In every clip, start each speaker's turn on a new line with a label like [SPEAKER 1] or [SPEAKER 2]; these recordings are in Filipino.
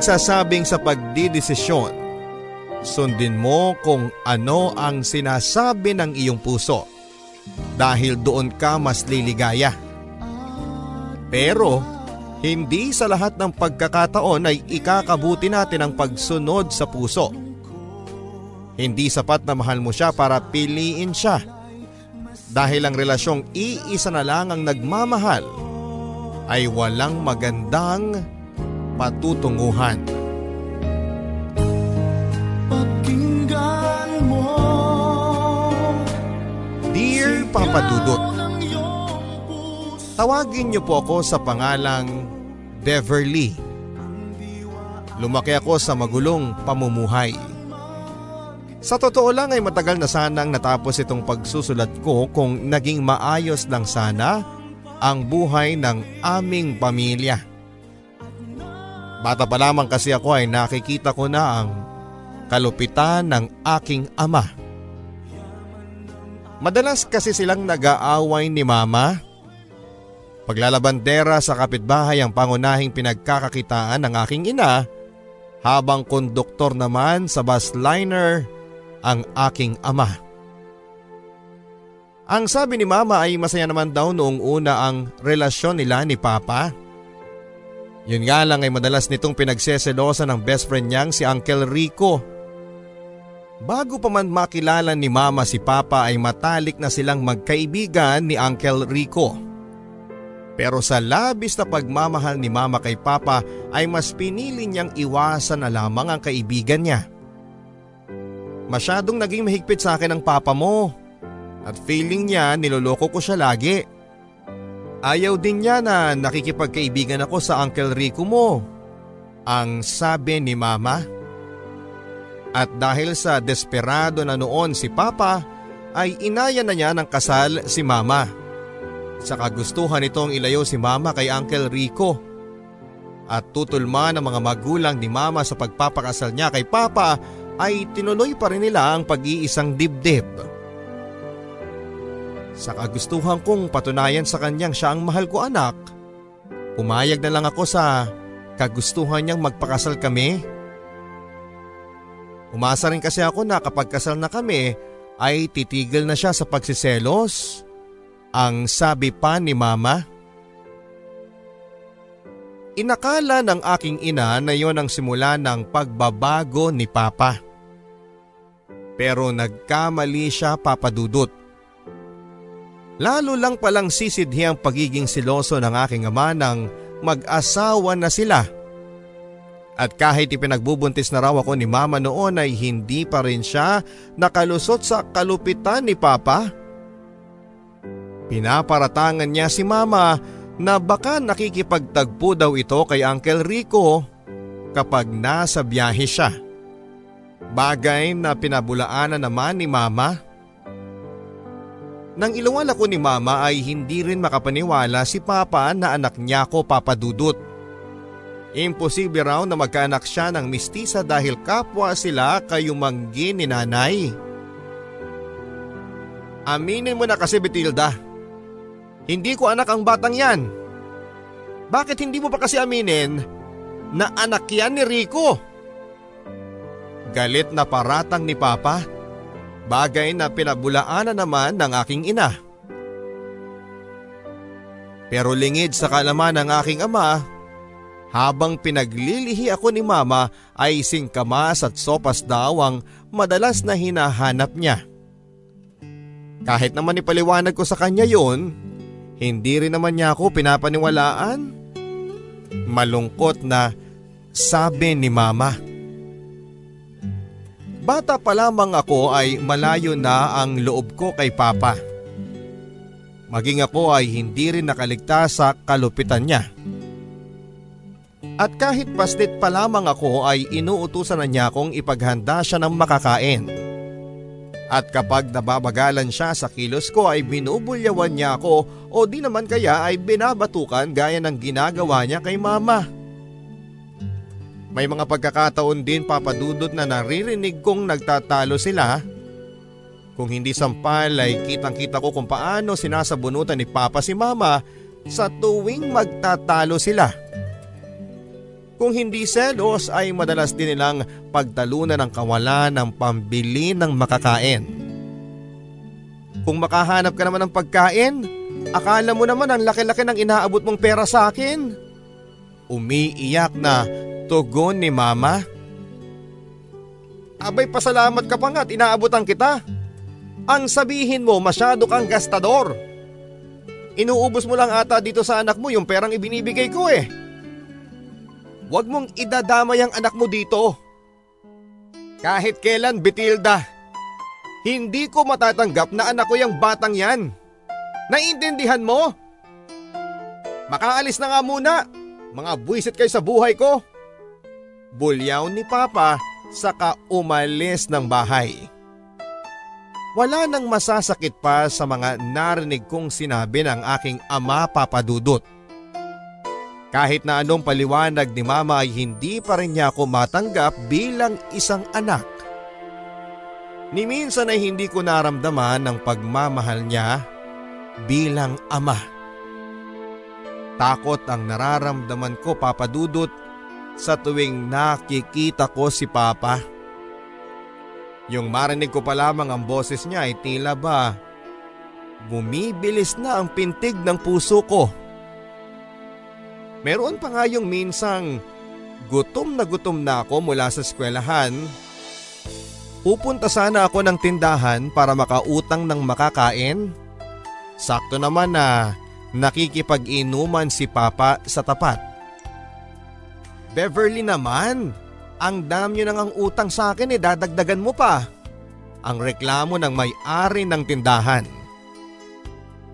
[SPEAKER 1] nagsasabing sa pagdidesisyon, sundin mo kung ano ang sinasabi ng iyong puso dahil doon ka mas liligaya. Pero hindi sa lahat ng pagkakataon ay ikakabuti natin ang pagsunod sa puso. Hindi sapat na mahal mo siya para piliin siya. Dahil ang relasyong iisa na lang ang nagmamahal ay walang magandang patutunguhan.
[SPEAKER 2] Pakinggan mo
[SPEAKER 1] Dear Papa
[SPEAKER 2] puso
[SPEAKER 1] tawagin niyo po ako sa pangalang Beverly. Lumaki ako sa magulong pamumuhay. Sa totoo lang ay matagal na sanang natapos itong pagsusulat ko kung naging maayos lang sana ang buhay ng aming pamilya. Bata pa lamang kasi ako ay nakikita ko na ang kalupitan ng aking ama. Madalas kasi silang nag-aaway ni mama. Paglalabandera sa kapitbahay ang pangunahing pinagkakakitaan ng aking ina habang konduktor naman sa bus liner ang aking ama. Ang sabi ni mama ay masaya naman daw noong una ang relasyon nila ni papa. Yun nga lang ay madalas nitong pinagseselosa ng best friend niyang si Uncle Rico. Bago pa man makilala ni mama si papa ay matalik na silang magkaibigan ni Uncle Rico. Pero sa labis na pagmamahal ni mama kay papa ay mas pinili niyang iwasan na lamang ang kaibigan niya. Masyadong naging mahigpit sa akin ang papa mo at feeling niya niloloko ko siya lagi. Ayaw din niya na nakikipagkaibigan ako sa Uncle Rico mo. Ang sabi ni mama. At dahil sa desperado na noon si Papa ay inaya na niya ng kasal si Mama. Sa kagustuhan nitong ilayo si Mama kay Uncle Rico. At tutulma ng mga magulang ni Mama sa pagpapakasal niya kay Papa ay tinuloy pa rin nila ang pag-iisang dibdib. Sa kagustuhan kong patunayan sa kanyang siya ang mahal ko anak, pumayag na lang ako sa kagustuhan niyang magpakasal kami. Umasa rin kasi ako na kapag kasal na kami ay titigil na siya sa pagsiselos. Ang sabi pa ni mama. Inakala ng aking ina na yon ang simula ng pagbabago ni Papa. Pero nagkamali siya papadudot. Lalo lang palang sisidhi ang pagiging siloso ng aking ama nang mag-asawa na sila. At kahit ipinagbubuntis na raw ako ni mama noon ay hindi pa rin siya nakalusot sa kalupitan ni papa. Pinaparatangan niya si mama na baka nakikipagtagpo daw ito kay Uncle Rico kapag nasa biyahe siya. Bagay na pinabulaanan naman ni mama. Nang iluwal ako ni mama ay hindi rin makapaniwala si papa na anak niya ko papadudot. Imposible raw na magkaanak siya ng mistisa dahil kapwa sila kayumanggi ni nanay. Aminin mo na kasi Betilda. Hindi ko anak ang batang yan. Bakit hindi mo pa kasi aminin na anak yan ni Rico? Galit na paratang ni Papa. Bagay na pinabulaanan naman ng aking ina. Pero lingid sa kalaman ng aking ama, habang pinaglilihi ako ni mama ay singkamas at sopas daw ang madalas na hinahanap niya. Kahit naman ipaliwanag ko sa kanya yon, hindi rin naman niya ako pinapaniwalaan. Malungkot na sabi ni mama. Bata pa lamang ako ay malayo na ang loob ko kay papa. Maging ako ay hindi rin nakaligtas sa kalupitan niya. At kahit paslit pa lamang ako ay inuutusan na niya akong ipaghanda siya ng makakain. At kapag nababagalan siya sa kilos ko ay binubulyawan niya ako o di naman kaya ay binabatukan gaya ng ginagawa niya kay mama. May mga pagkakataon din papadudot na naririnig kong nagtatalo sila. Kung hindi sampal ay kitang kita ko kung paano sinasabunutan ni Papa si Mama sa tuwing magtatalo sila. Kung hindi selos ay madalas din nilang pagtalunan ng kawalan ng pambili ng makakain. Kung makahanap ka naman ng pagkain, akala mo naman ang laki-laki ng inaabot mong pera sa akin. Umiiyak na tugon ni mama. Abay pasalamat ka pa nga at inaabutan kita. Ang sabihin mo masyado kang gastador. Inuubos mo lang ata dito sa anak mo yung perang ibinibigay ko eh. Huwag mong idadamay ang anak mo dito. Kahit kailan, Betilda. Hindi ko matatanggap na anak ko yung batang yan. Naiintindihan mo? Makaalis na nga muna. Mga buwisit kayo sa buhay ko. Bulyaw ni Papa saka umalis ng bahay. Wala nang masasakit pa sa mga narinig kong sinabi ng aking ama papadudot. Kahit na anong paliwanag ni mama ay hindi pa rin niya ako matanggap bilang isang anak. Ni minsan ay hindi ko naramdaman ang pagmamahal niya bilang ama. Takot ang nararamdaman ko papadudot sa tuwing nakikita ko si Papa. Yung marinig ko pa lamang ang boses niya ay tila ba bumibilis na ang pintig ng puso ko. Meron pa nga yung minsang gutom na gutom na ako mula sa eskwelahan. Pupunta sana ako ng tindahan para makautang ng makakain. Sakto naman na nakikipag-inuman si Papa sa tapat. Beverly naman, ang dam nyo nang ang utang sa akin eh dadagdagan mo pa. Ang reklamo ng may-ari ng tindahan.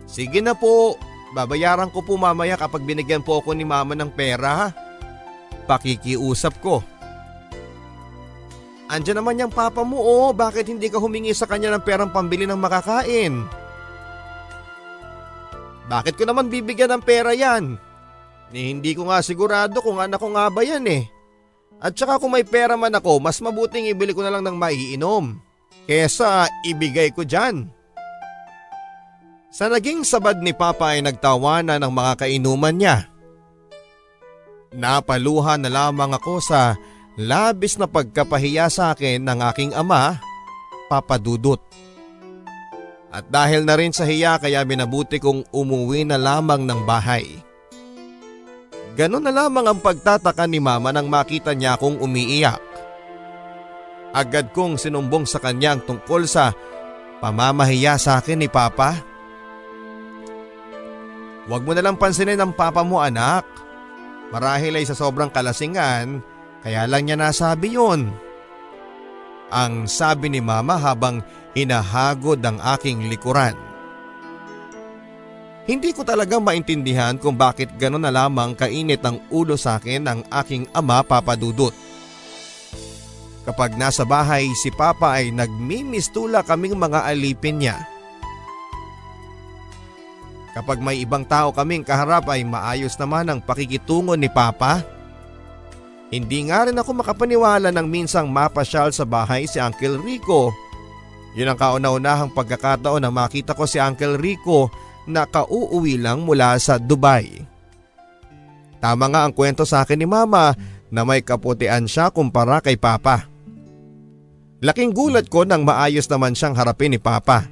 [SPEAKER 1] Sige na po, Babayaran ko po mamaya kapag binigyan po ako ni mama ng pera. Pakikiusap ko. Andiyan naman yung papa mo oh, bakit hindi ka humingi sa kanya ng perang pambili ng makakain? Bakit ko naman bibigyan ng pera yan? Ni hindi ko nga sigurado kung anak ko nga ba yan eh. At saka kung may pera man ako, mas mabuting ibili ko na lang ng maiinom. Kesa ibigay ko dyan. Sa naging sabad ni Papa ay nagtawanan ng mga kainuman niya. Napaluha na lamang ako sa labis na pagkapahiya sa akin ng aking ama, Papa Dudut. At dahil na rin sa hiya kaya binabuti kong umuwi na lamang ng bahay. Ganon na lamang ang pagtataka ni mama nang makita niya akong umiiyak. Agad kong sinumbong sa kanyang tungkol sa pamamahiya sa akin ni Papa. Huwag mo nalang pansinin ang papa mo anak. Marahil ay sa sobrang kalasingan, kaya lang niya nasabi yun. Ang sabi ni mama habang hinahagod ang aking likuran. Hindi ko talagang maintindihan kung bakit gano'n na lamang kainit ang ulo sa akin ng aking ama papadudot. Kapag nasa bahay si Papa ay nagmimistula kaming mga alipin niya. Kapag may ibang tao kaming kaharap ay maayos naman ang pakikitungo ni Papa. Hindi nga rin ako makapaniwala nang minsang mapasyal sa bahay si Uncle Rico. Yun ang kauna-unahang pagkakataon na makita ko si Uncle Rico na kauuwi lang mula sa Dubai. Tama nga ang kwento sa akin ni Mama na may kaputian siya kumpara kay Papa. Laking gulat ko nang maayos naman siyang harapin ni Papa.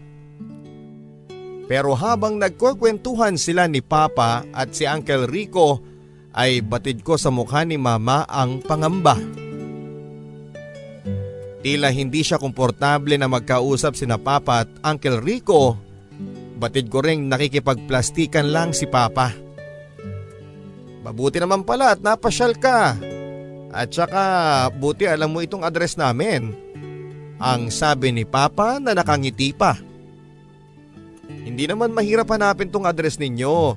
[SPEAKER 1] Pero habang nagkukwentuhan sila ni Papa at si Uncle Rico ay batid ko sa mukha ni Mama ang pangamba. Tila hindi siya komportable na magkausap sina Papa at Uncle Rico. Batid ko ring nakikipagplastikan lang si Papa. Mabuti naman pala at napasyal ka. At saka buti alam mo itong address namin. Ang sabi ni Papa na nakangiti pa. Hindi naman mahirap hanapin tong address ninyo.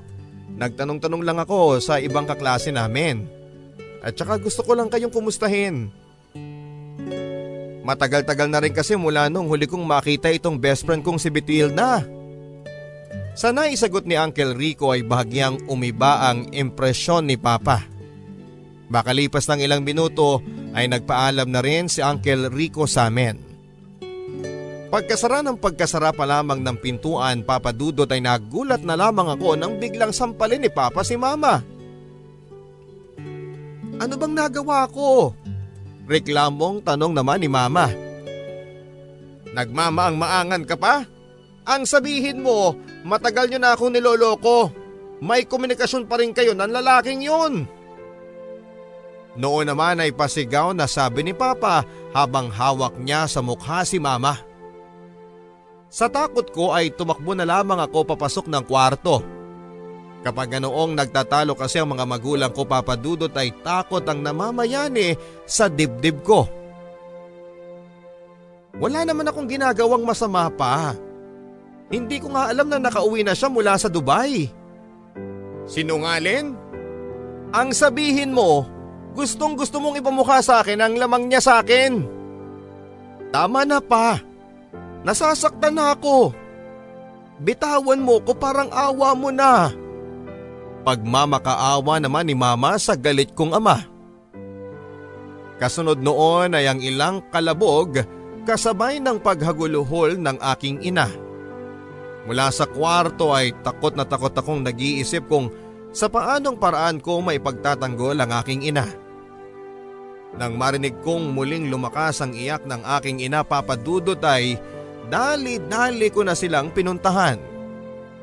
[SPEAKER 1] Nagtanong-tanong lang ako sa ibang kaklase namin. At saka gusto ko lang kayong kumustahin. Matagal-tagal na rin kasi mula nung huli kong makita itong best friend kong si Bitilda. Sa naisagot ni Uncle Rico ay bahagyang umiba ang impresyon ni Papa. Makalipas ng ilang minuto ay nagpaalam na rin si Uncle Rico sa amin. Pagkasara ng pagkasara pa lamang ng pintuan, Papa Dudot ay nagulat na lamang ako nang biglang sampalin ni Papa si Mama. Ano bang nagawa ko? Reklamong tanong naman ni Mama. Nagmamaang maangan ka pa? Ang sabihin mo, matagal nyo na akong niloloko. May komunikasyon pa rin kayo ng lalaking yun. Noon naman ay pasigaw na sabi ni Papa habang hawak niya sa mukha si Mama. Sa takot ko ay tumakbo na lamang ako papasok ng kwarto. Kapag ganoong nagtatalo kasi ang mga magulang ko papadudot ay takot ang namamayani sa dibdib ko. Wala naman akong ginagawang masama pa. Hindi ko nga alam na nakauwi na siya mula sa Dubai. Sinungalin? Ang sabihin mo, gustong gusto mong ipamukha sa akin ang lamang niya sa akin. Tama na pa. Nasasaktan na ako. Bitawan mo ko parang awa mo na. Pagmamakaawa naman ni mama sa galit kong ama. Kasunod noon ay ang ilang kalabog kasabay ng paghaguluhol ng aking ina. Mula sa kwarto ay takot na takot akong nag-iisip kung sa paanong paraan ko may pagtatanggol ang aking ina. Nang marinig kong muling lumakas ang iyak ng aking ina papadudot ay Dali-dali ko na silang pinuntahan.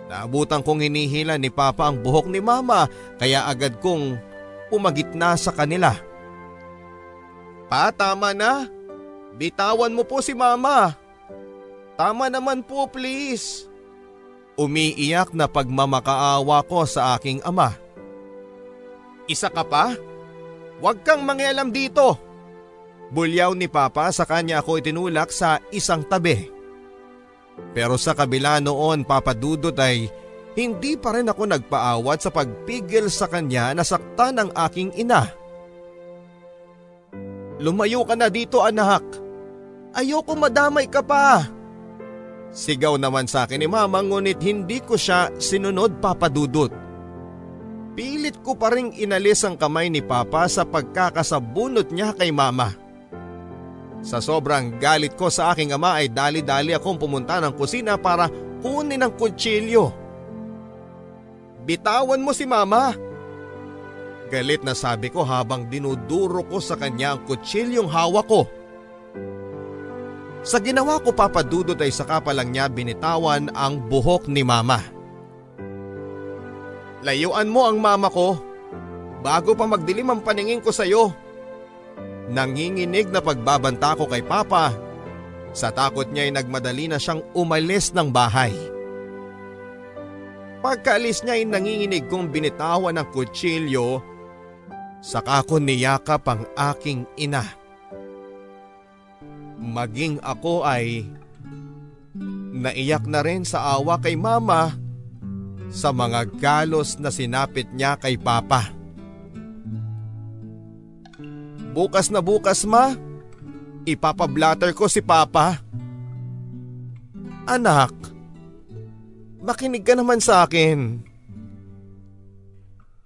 [SPEAKER 1] Naabutan kong hinihila ni Papa ang buhok ni Mama kaya agad kong umagit na sa kanila. Pa, tama na. Bitawan mo po si Mama. Tama naman po please. Umiiyak na pagmamakaawa ko sa aking ama. Isa ka pa? Huwag kang mangialam dito. Bulyaw ni Papa sa kanya ako itinulak sa isang tabi. Pero sa kabila noon papadudot ay hindi pa rin ako nagpaawat sa pagpigil sa kanya na saktan ng aking ina. Lumayo ka na dito anak. Ayoko madamay ka pa. Sigaw naman sa akin ni mama ngunit hindi ko siya sinunod papadudot. Pilit ko pa rin inalis ang kamay ni papa sa pagkakasabunot niya kay mama. Sa sobrang galit ko sa aking ama ay dali-dali akong pumunta ng kusina para kunin ang kutsilyo. Bitawan mo si mama! Galit na sabi ko habang dinuduro ko sa kanya ang kutsilyong hawak ko. Sa ginawa ko papadudot ay saka pa lang niya binitawan ang buhok ni mama. Layuan mo ang mama ko bago pa magdilim ang paningin ko sa iyo. Nanginginig na pagbabanta ko kay Papa. Sa takot niya ay nagmadali na siyang umalis ng bahay. Pagkaalis niya ay nanginginig kong binitawan ng kutsilyo saka ko niyakap ang aking ina. Maging ako ay naiyak na rin sa awa kay mama sa mga galos na sinapit niya kay papa. Bukas na bukas ma, ipapablatter ko si papa. Anak, makinig ka naman sa akin.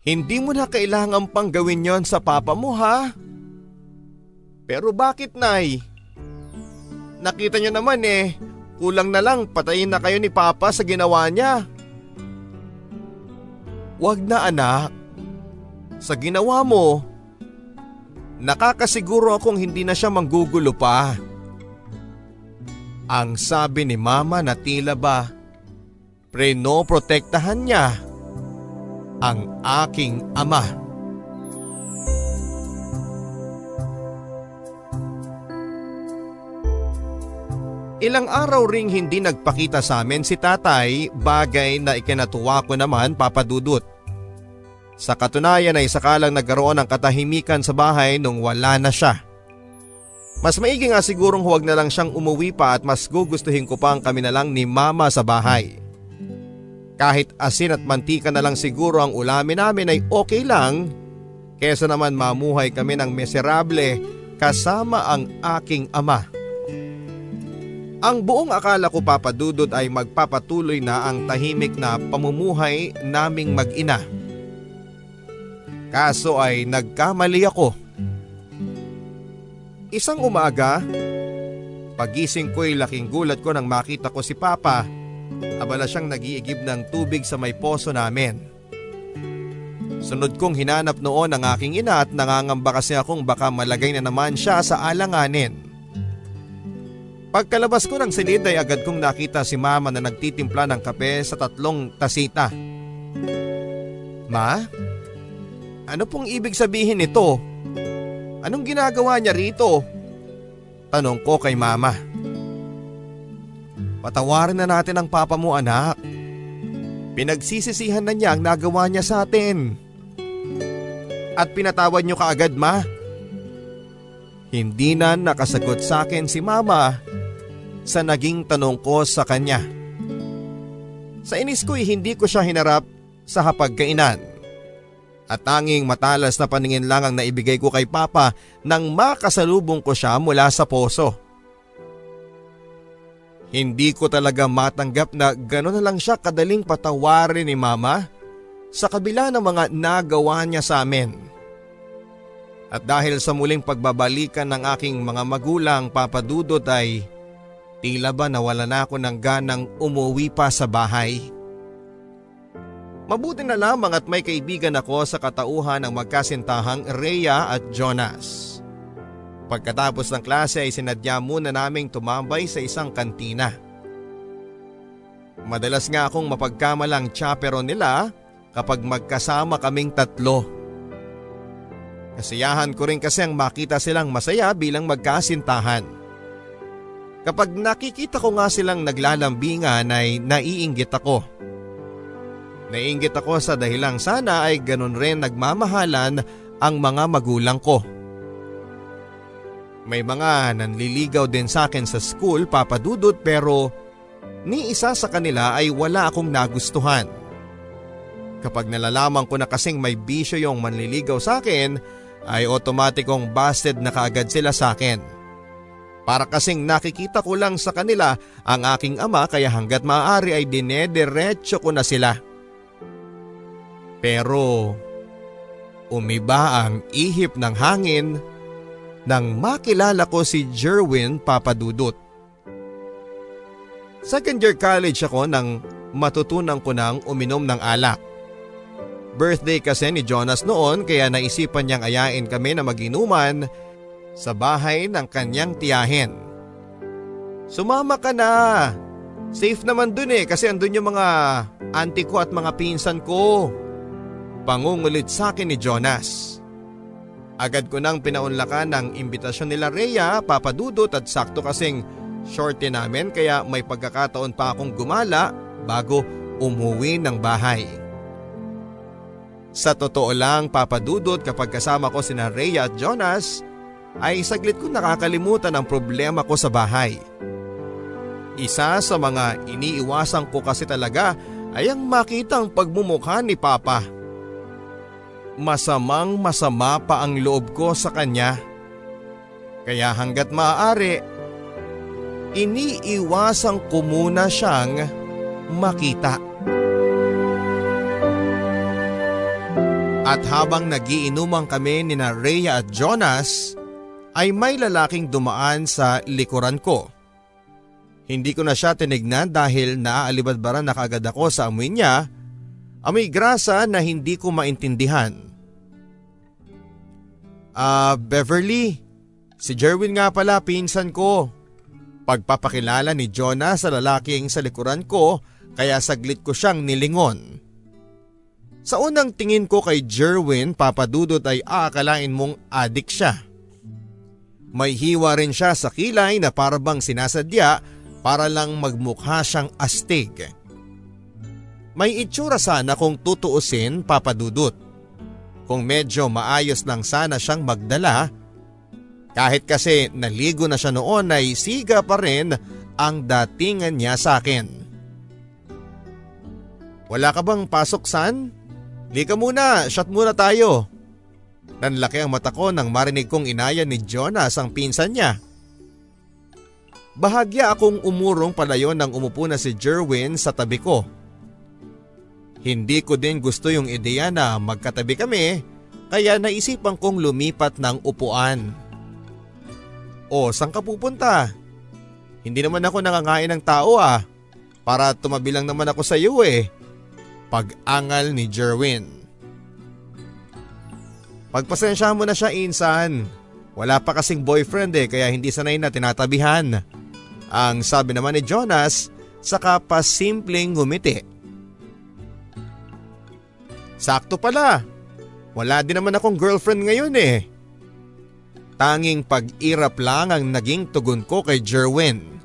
[SPEAKER 1] Hindi mo na kailangan pang gawin yon sa papa mo ha? Pero bakit nay? Nakita niyo naman eh, kulang na lang patayin na kayo ni papa sa ginawa niya. Wag na anak. Sa ginawa mo, nakakasiguro akong hindi na siya manggugulo pa. Ang sabi ni mama na tila ba, preno-protektahan niya ang aking ama. Ilang araw ring hindi nagpakita sa amin si tatay bagay na ikinatuwa ko naman papadudot. Sa katunayan ay sakalang nagkaroon ng katahimikan sa bahay nung wala na siya. Mas maigi nga sigurong huwag na lang siyang umuwi pa at mas gugustuhin ko pang kami na lang ni mama sa bahay. Kahit asin at mantika na lang siguro ang ulamin namin ay okay lang kesa naman mamuhay kami ng miserable kasama ang aking ama. Ang buong akala ko papadudod ay magpapatuloy na ang tahimik na pamumuhay naming mag-ina. Kaso ay nagkamali ako. Isang umaga, pagising ko'y laking gulat ko nang makita ko si Papa. Abala siyang nagiigib ng tubig sa may poso namin. Sunod kong hinanap noon ang aking ina at nangangamba kasi akong baka malagay na naman siya sa alanganin. Pagkalabas ko ng silid ay agad kong nakita si mama na nagtitimpla ng kape sa tatlong tasita. Ma? Ano pong ibig sabihin nito? Anong ginagawa niya rito? Tanong ko kay mama. Patawarin na natin ang papa mo anak. Pinagsisisihan na niya ang nagawa niya sa atin. At pinatawad niyo kaagad ma. Hindi na nakasagot sa akin si mama sa naging tanong ko sa kanya. Sa inis ko'y hindi ko siya hinarap sa hapagkainan. At tanging matalas na paningin lang ang naibigay ko kay Papa nang makasalubong ko siya mula sa poso. Hindi ko talaga matanggap na gano'n na lang siya kadaling patawarin ni Mama sa kabila ng mga nagawa niya sa amin. At dahil sa muling pagbabalikan ng aking mga magulang papadudot ay Tila ba nawala na ako ng ganang umuwi pa sa bahay. Mabuti na lamang at may kaibigan ako sa katauhan ng magkasintahang Rhea at Jonas. Pagkatapos ng klase ay sinadya muna naming tumambay sa isang kantina. Madalas nga akong mapagkamalang chaperon nila kapag magkasama kaming tatlo. Kasiyahan ko rin kasi ang makita silang masaya bilang magkasintahan. Kapag nakikita ko nga silang naglalambingan ay naiinggit ako. Naiinggit ako sa dahilang sana ay ganun rin nagmamahalan ang mga magulang ko. May mga nanliligaw din sa akin sa school papadudot pero ni isa sa kanila ay wala akong nagustuhan. Kapag nalalaman ko na kasing may bisyo yung manliligaw sa akin ay otomatikong busted na kaagad sila sa akin. Para kasing nakikita ko lang sa kanila ang aking ama kaya hanggat maaari ay dinederecho ko na sila. Pero umiba ang ihip ng hangin nang makilala ko si Jerwin Papadudut. Second year college ako nang matutunan ko nang uminom ng alak. Birthday kasi ni Jonas noon kaya naisipan niyang ayain kami na maginuman sa bahay ng kanyang tiyahin. Sumama ka na. Safe naman dun eh kasi andun yung mga auntie ko at mga pinsan ko. Pangungulit sa akin ni Jonas. Agad ko nang pinaunlakan ng imbitasyon nila Rhea, Papa Dudut at sakto kasing shorty namin kaya may pagkakataon pa akong gumala bago umuwi ng bahay. Sa totoo lang papadudot kapag kasama ko sina Rhea at Jonas ay saglit ko nakakalimutan ang problema ko sa bahay. Isa sa mga iniiwasan ko kasi talaga ay ang makitang pagmumukha ni Papa. Masamang masama pa ang loob ko sa kanya. Kaya hanggat maaari, iniiwasan ko muna siyang makita. At habang nagiinuman kami ni na Rhea at Jonas, ay may lalaking dumaan sa likuran ko. Hindi ko na siya tinignan dahil naaalibadbaran na kagad ako sa amoy niya, amoy grasa na hindi ko maintindihan. Ah, uh, Beverly, si Jerwin nga pala pinsan ko. Pagpapakilala ni Jonah sa lalaking sa likuran ko kaya saglit ko siyang nilingon. Sa unang tingin ko kay Jerwin, papadudot ay aakalain mong adik siya. May hiwa rin siya sa kilay na parabang sinasadya para lang magmukha siyang astig. May itsura sana kung tutuusin papadudot. Kung medyo maayos lang sana siyang magdala, kahit kasi naligo na siya noon ay siga pa rin ang datingan niya sa akin. Wala ka bang pasok san? Lika muna, shot muna tayo. Nanlaki ang mata ko nang marinig kong inaya ni Jonas ang pinsan niya. Bahagya akong umurong palayo nang umupo na si Jerwin sa tabi ko. Hindi ko din gusto yung ideya na magkatabi kami kaya naisipan kong lumipat ng upuan. O, saan ka pupunta? Hindi naman ako nangangain ng tao ah. Para tumabi lang naman ako sa iyo eh pag-angal ni Jerwin. Pagpasensya mo na siya insan. Wala pa kasing boyfriend eh kaya hindi sanay na tinatabihan. Ang sabi naman ni Jonas saka pa simpleng ngumiti. Sakto pala. Wala din naman akong girlfriend ngayon eh. Tanging pag-irap lang ang naging tugon ko kay Jerwin.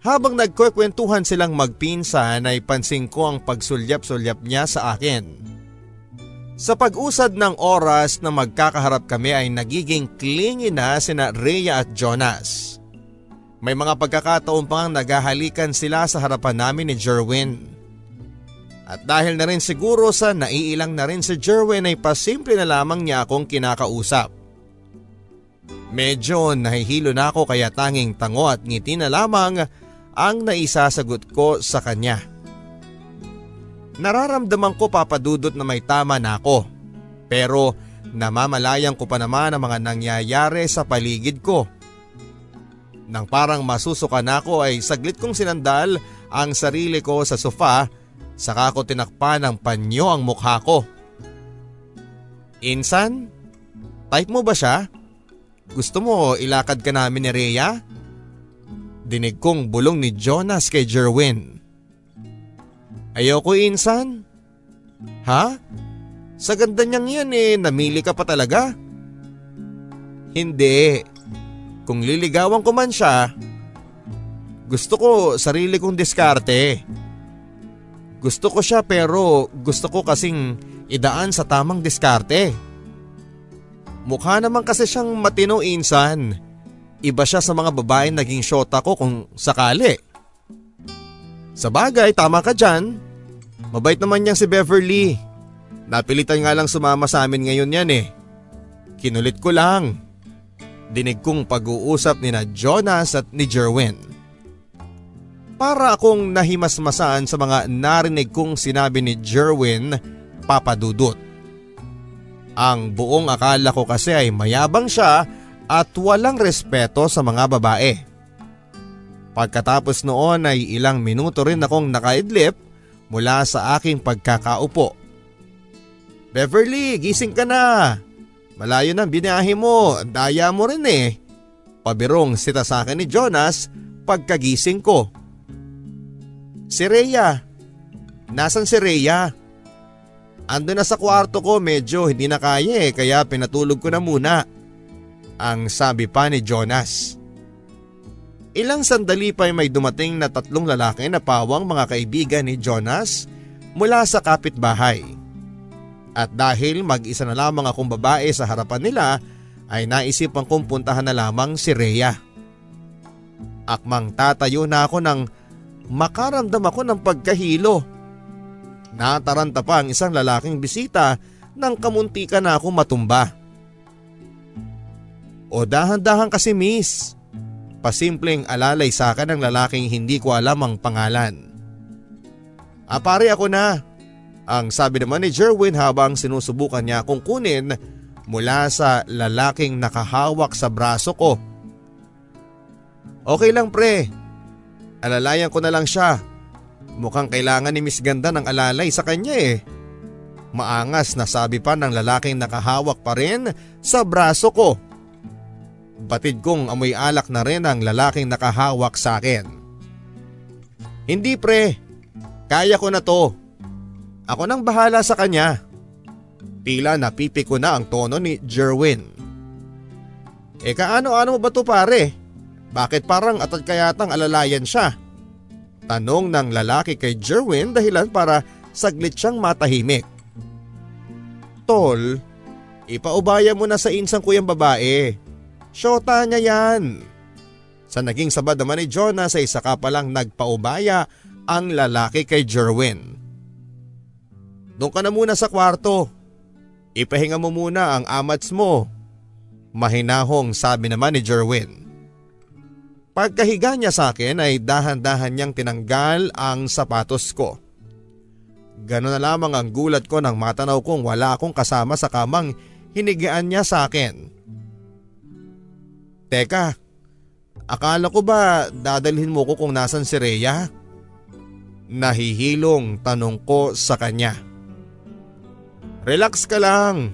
[SPEAKER 1] Habang nagkukwentuhan silang magpinsan ay pansin ko ang pagsulyap-sulyap niya sa akin. Sa pag-usad ng oras na magkakaharap kami ay nagiging clingy na sina Rhea at Jonas. May mga pagkakataon pang naghahalikan sila sa harapan namin ni Jerwin. At dahil na rin siguro sa naiilang na rin si Jerwin ay pasimple na lamang niya akong kinakausap. Medyo nahihilo na ako kaya tanging tango at ngiti na lamang ang naisasagot ko sa kanya. Nararamdaman ko papadudot na may tama na ako pero namamalayan ko pa naman ang mga nangyayari sa paligid ko. Nang parang masusuka na ako ay saglit kong sinandal ang sarili ko sa sofa saka ko tinakpan ng panyo ang mukha ko. Insan, type mo ba siya? Gusto mo ilakad ka namin ni Rhea? Dinig kong bulong ni Jonas kay Jerwin. Ayoko insan. Ha? Sa ganda niyang yan eh, namili ka pa talaga? Hindi. Kung liligawan ko man siya, gusto ko sarili kong diskarte. Gusto ko siya pero gusto ko kasing idaan sa tamang diskarte. Mukha naman kasi siyang matino insan. Iba siya sa mga babaeng naging shota ko kung sakali. Sa bagay, tama ka dyan. Mabait naman niyang si Beverly. Napilitan nga lang sumama sa amin ngayon yan eh. Kinulit ko lang. Dinig kong pag-uusap ni na Jonas at ni Jerwin. Para akong nahimasmasaan sa mga narinig kong sinabi ni Jerwin, papadudot. Ang buong akala ko kasi ay mayabang siya at walang respeto sa mga babae. Pagkatapos noon ay ilang minuto rin akong nakaidlip mula sa aking pagkakaupo. Beverly, gising ka na. Malayo na binahe mo, daya mo rin eh. Pabirong sita sa akin ni Jonas pagkagising ko. Si Rhea. Nasaan si Rhea? Ando na sa kwarto ko medyo hindi na kaya eh kaya pinatulog ko na muna. Ang sabi pa ni Jonas. Ilang sandali pa ay may dumating na tatlong lalaki na pawang mga kaibigan ni Jonas mula sa kapitbahay. At dahil mag-isa na lamang akong babae sa harapan nila ay naisipan kong puntahan na lamang si Rhea. Akmang tatayo na ako nang makaramdam ako ng pagkahilo. Nataranta pa ang isang lalaking bisita nang kamuntika na ako matumba. O dahan-dahan kasi miss. Pasimpleng alalay sa akin ng lalaking hindi ko alam ang pangalan. Apare ako na. Ang sabi naman ni Jerwin habang sinusubukan niya akong kunin mula sa lalaking nakahawak sa braso ko. Okay lang pre. Alalayan ko na lang siya. Mukhang kailangan ni Miss Ganda ng alalay sa kanya eh. Maangas na sabi pa ng lalaking nakahawak pa rin sa braso ko. Batid kong amoy alak na rin ang lalaking nakahawak sa akin. Hindi pre, kaya ko na to. Ako nang bahala sa kanya. Tila napipi ko na ang tono ni Jerwin. E kaano-ano mo ba to pare? Bakit parang atad kayatang alalayan siya? Tanong ng lalaki kay Jerwin dahilan para saglit siyang matahimik. Tol, ipaubaya mo na sa insang kuyang babae. Shota niya yan. Sa naging sabad naman ni Jonah sa isa ka palang nagpaubaya ang lalaki kay Jerwin. Doon ka na muna sa kwarto. Ipahinga mo muna ang amats mo. Mahinahong sabi naman ni Jerwin. Pagkahiga niya sa akin ay dahan-dahan niyang tinanggal ang sapatos ko. Ganoon na lamang ang gulat ko nang matanaw kong wala akong kasama sa kamang hinigaan niya sa akin. Teka, akala ko ba dadalhin mo ko kung nasan si Rhea? Nahihilong tanong ko sa kanya. Relax ka lang.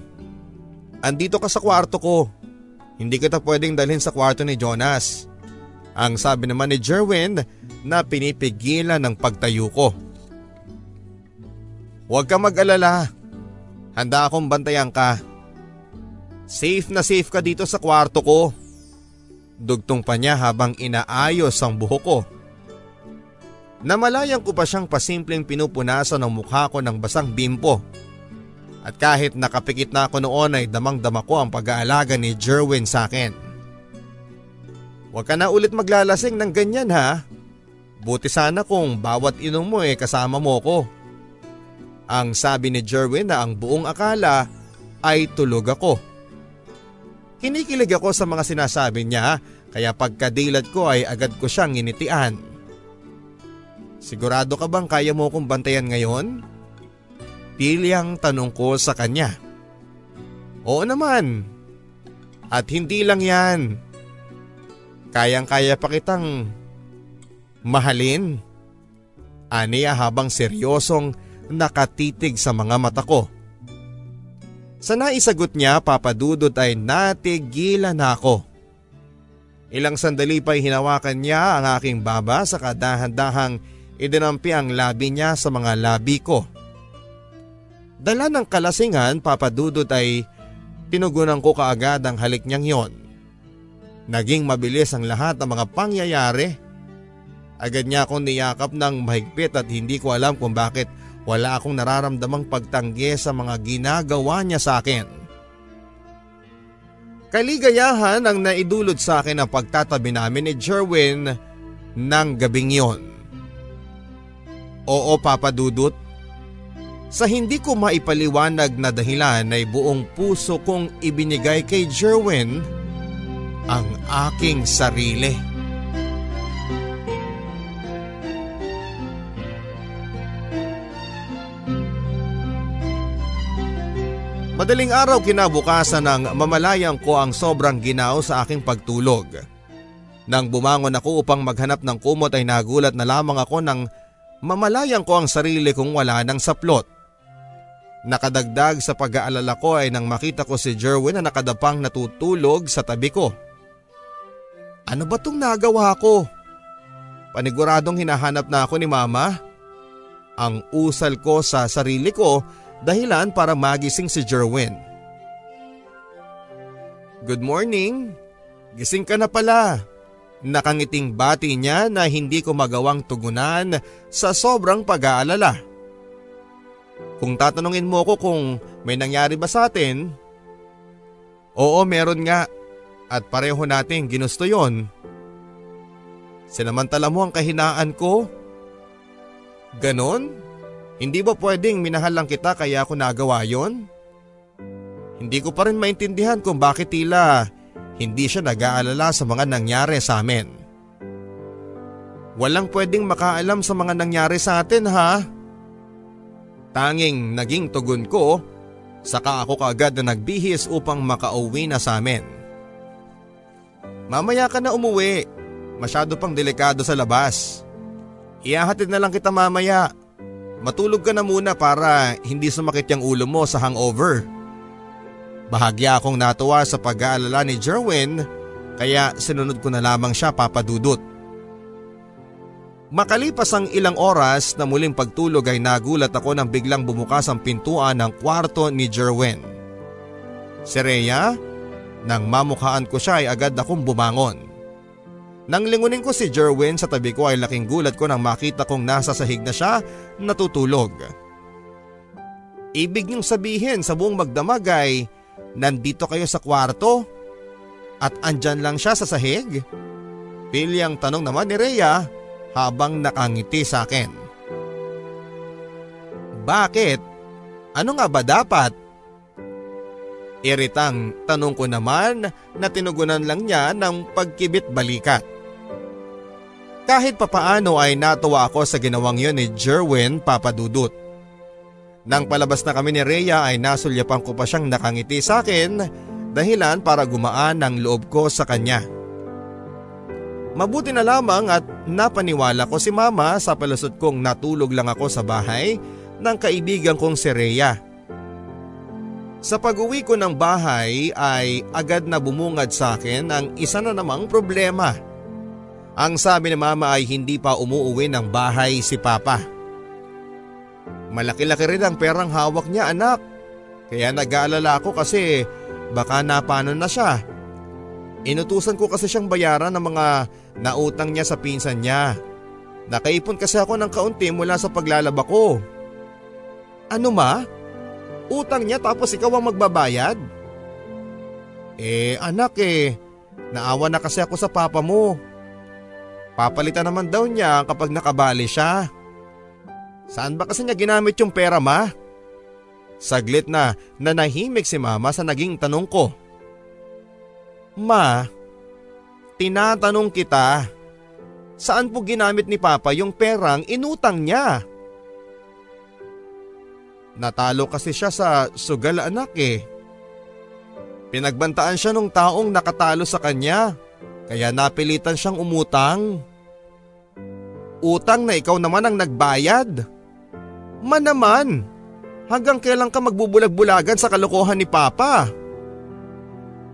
[SPEAKER 1] Andito ka sa kwarto ko. Hindi kita pwedeng dalhin sa kwarto ni Jonas. Ang sabi naman ni Jerwin na pinipigilan ng pagtayo ko. Huwag ka mag-alala. Handa akong bantayan ka. Safe na safe ka dito sa kwarto ko. Dugtong pa niya habang inaayos ang buhok ko. Namalayan ko pa siyang pasimpleng pinupunasan ng mukha ko ng basang bimpo. At kahit nakapikit na ako noon ay damang-dama ko ang pag-aalaga ni Jerwin sa akin. Huwag ka na ulit maglalasing ng ganyan ha. Buti sana kung bawat inom mo eh kasama mo ko. Ang sabi ni Jerwin na ang buong akala ay tulog ako. Kinikilig ako sa mga sinasabi niya kaya pagkadilat ko ay agad ko siyang initian. Sigurado ka bang kaya mo kong bantayan ngayon? Pilyang tanong ko sa kanya. Oo naman. At hindi lang yan. Kayang-kaya pa kitang mahalin. Aniya habang seryosong nakatitig sa mga mata ko. Sa naisagot niya papadudot ay natigilan na ako. Ilang sandali pa'y hinawakan niya ang aking baba sa kadahan-dahang idinampi ang labi niya sa mga labi ko. Dala ng kalasingan papadudot ay tinugunan ko kaagad ang halik niyang yon. Naging mabilis ang lahat ng mga pangyayari. Agad niya akong niyakap ng mahigpit at hindi ko alam kung bakit wala akong nararamdamang pagtanggi sa mga ginagawa niya sa akin. Kaligayahan ang naidulot sa akin ang pagtatabi namin ni Jerwin ng gabing yon. Oo Papa Dudut, sa hindi ko maipaliwanag na dahilan ay buong puso kong ibinigay kay Jerwin ang aking sarili. Madaling araw kinabukasan ng mamalayang ko ang sobrang ginaw sa aking pagtulog. Nang bumangon ako upang maghanap ng kumot ay nagulat na lamang ako nang mamalayang ko ang sarili kong wala ng saplot. Nakadagdag sa pag-aalala ko ay nang makita ko si Jerwin na nakadapang natutulog sa tabi ko. Ano ba tong nagawa ko? Paniguradong hinahanap na ako ni mama. Ang usal ko sa sarili ko dahilan para magising si Jerwin. Good morning. Gising ka na pala. Nakangiting bati niya na hindi ko magawang tugunan sa sobrang pag-aalala. Kung tatanungin mo ko kung may nangyari ba sa atin, oo meron nga at pareho nating ginusto yon. Sinamantala mo ang kahinaan ko? Ganon? Hindi ba pwedeng minahal lang kita kaya ako nagawa yon? Hindi ko pa rin maintindihan kung bakit tila hindi siya nag-aalala sa mga nangyari sa amin. Walang pwedeng makaalam sa mga nangyari sa atin ha? Tanging naging tugon ko, saka ako kaagad na nagbihis upang makauwi na sa amin. Mamaya ka na umuwi, masyado pang delikado sa labas. Iyahatid na lang kita mamaya. Matulog ka na muna para hindi sumakit yung ulo mo sa hangover. Bahagya akong natuwa sa pag-aalala ni Jerwin kaya sinunod ko na lamang siya papadudot. Makalipas ang ilang oras na muling pagtulog ay nagulat ako nang biglang bumukas ang pintuan ng kwarto ni Jerwin. Si Rhea, nang mamukhaan ko siya ay agad akong bumangon. Nang lingunin ko si Jerwin sa tabi ko ay laking gulat ko nang makita kong nasa sahig na siya natutulog. Ibig niyong sabihin sa buong magdamag ay nandito kayo sa kwarto at andyan lang siya sa sahig? Pilyang tanong naman ni Rhea habang nakangiti sa akin. Bakit? Ano nga ba dapat? Iritang tanong ko naman na tinugunan lang niya ng pagkibit balikat. Kahit papaano ay natuwa ako sa ginawang yun ni Jerwin Papadudut. Nang palabas na kami ni Rhea ay nasulyapan ko pa siyang nakangiti sa akin dahilan para gumaan ang loob ko sa kanya. Mabuti na lamang at napaniwala ko si mama sa palusot kong natulog lang ako sa bahay ng kaibigan kong si Rhea. Sa pag-uwi ko ng bahay ay agad na bumungad sa akin ang isa na namang problema. Ang sabi ni mama ay hindi pa umuuwi ng bahay si papa. Malaki-laki rin ang perang hawak niya anak. Kaya nag-aalala ako kasi baka napano na siya. Inutusan ko kasi siyang bayaran ng mga nautang niya sa pinsan niya. Nakaipon kasi ako ng kaunti mula sa paglalaba ko. Ano ma? Utang niya tapos ikaw ang magbabayad? Eh anak eh, naawa na kasi ako sa papa mo. Papalitan naman daw niya kapag nakabali siya. Saan ba kasi niya ginamit yung pera ma? Saglit na nanahimik si mama sa naging tanong ko. Ma, tinatanong kita, saan po ginamit ni Papa yung perang inutang niya? Natalo kasi siya sa sugal anak eh. Pinagbantaan siya nung taong nakatalo sa kanya, kaya napilitan siyang umutang. Utang na ikaw naman ang nagbayad. Man naman, hanggang kailan ka magbubulag-bulagan sa kalokohan ni Papa?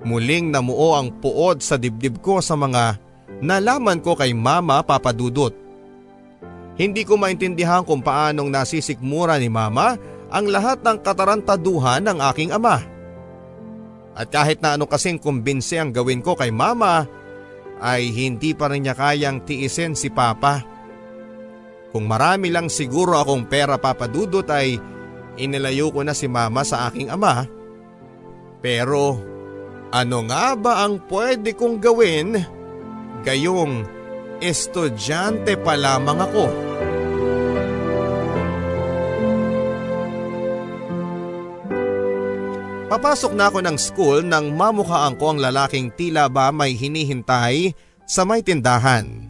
[SPEAKER 1] Muling namuo ang puod sa dibdib ko sa mga nalaman ko kay Mama Papadudot. Hindi ko maintindihan kung paanong nasisikmura ni Mama ang lahat ng katarantaduhan ng aking ama. At kahit na ano kasing kumbinse ang gawin ko kay Mama, ay hindi pa rin niya kayang tiisin si Papa. Kung marami lang siguro akong pera papadudot ay inilayo ko na si Mama sa aking ama. Pero ano nga ba ang pwede kong gawin? Gayong estudyante pa lamang ako. Papasok na ako ng school nang mamukhaan ko ang lalaking tila ba may hinihintay sa may tindahan.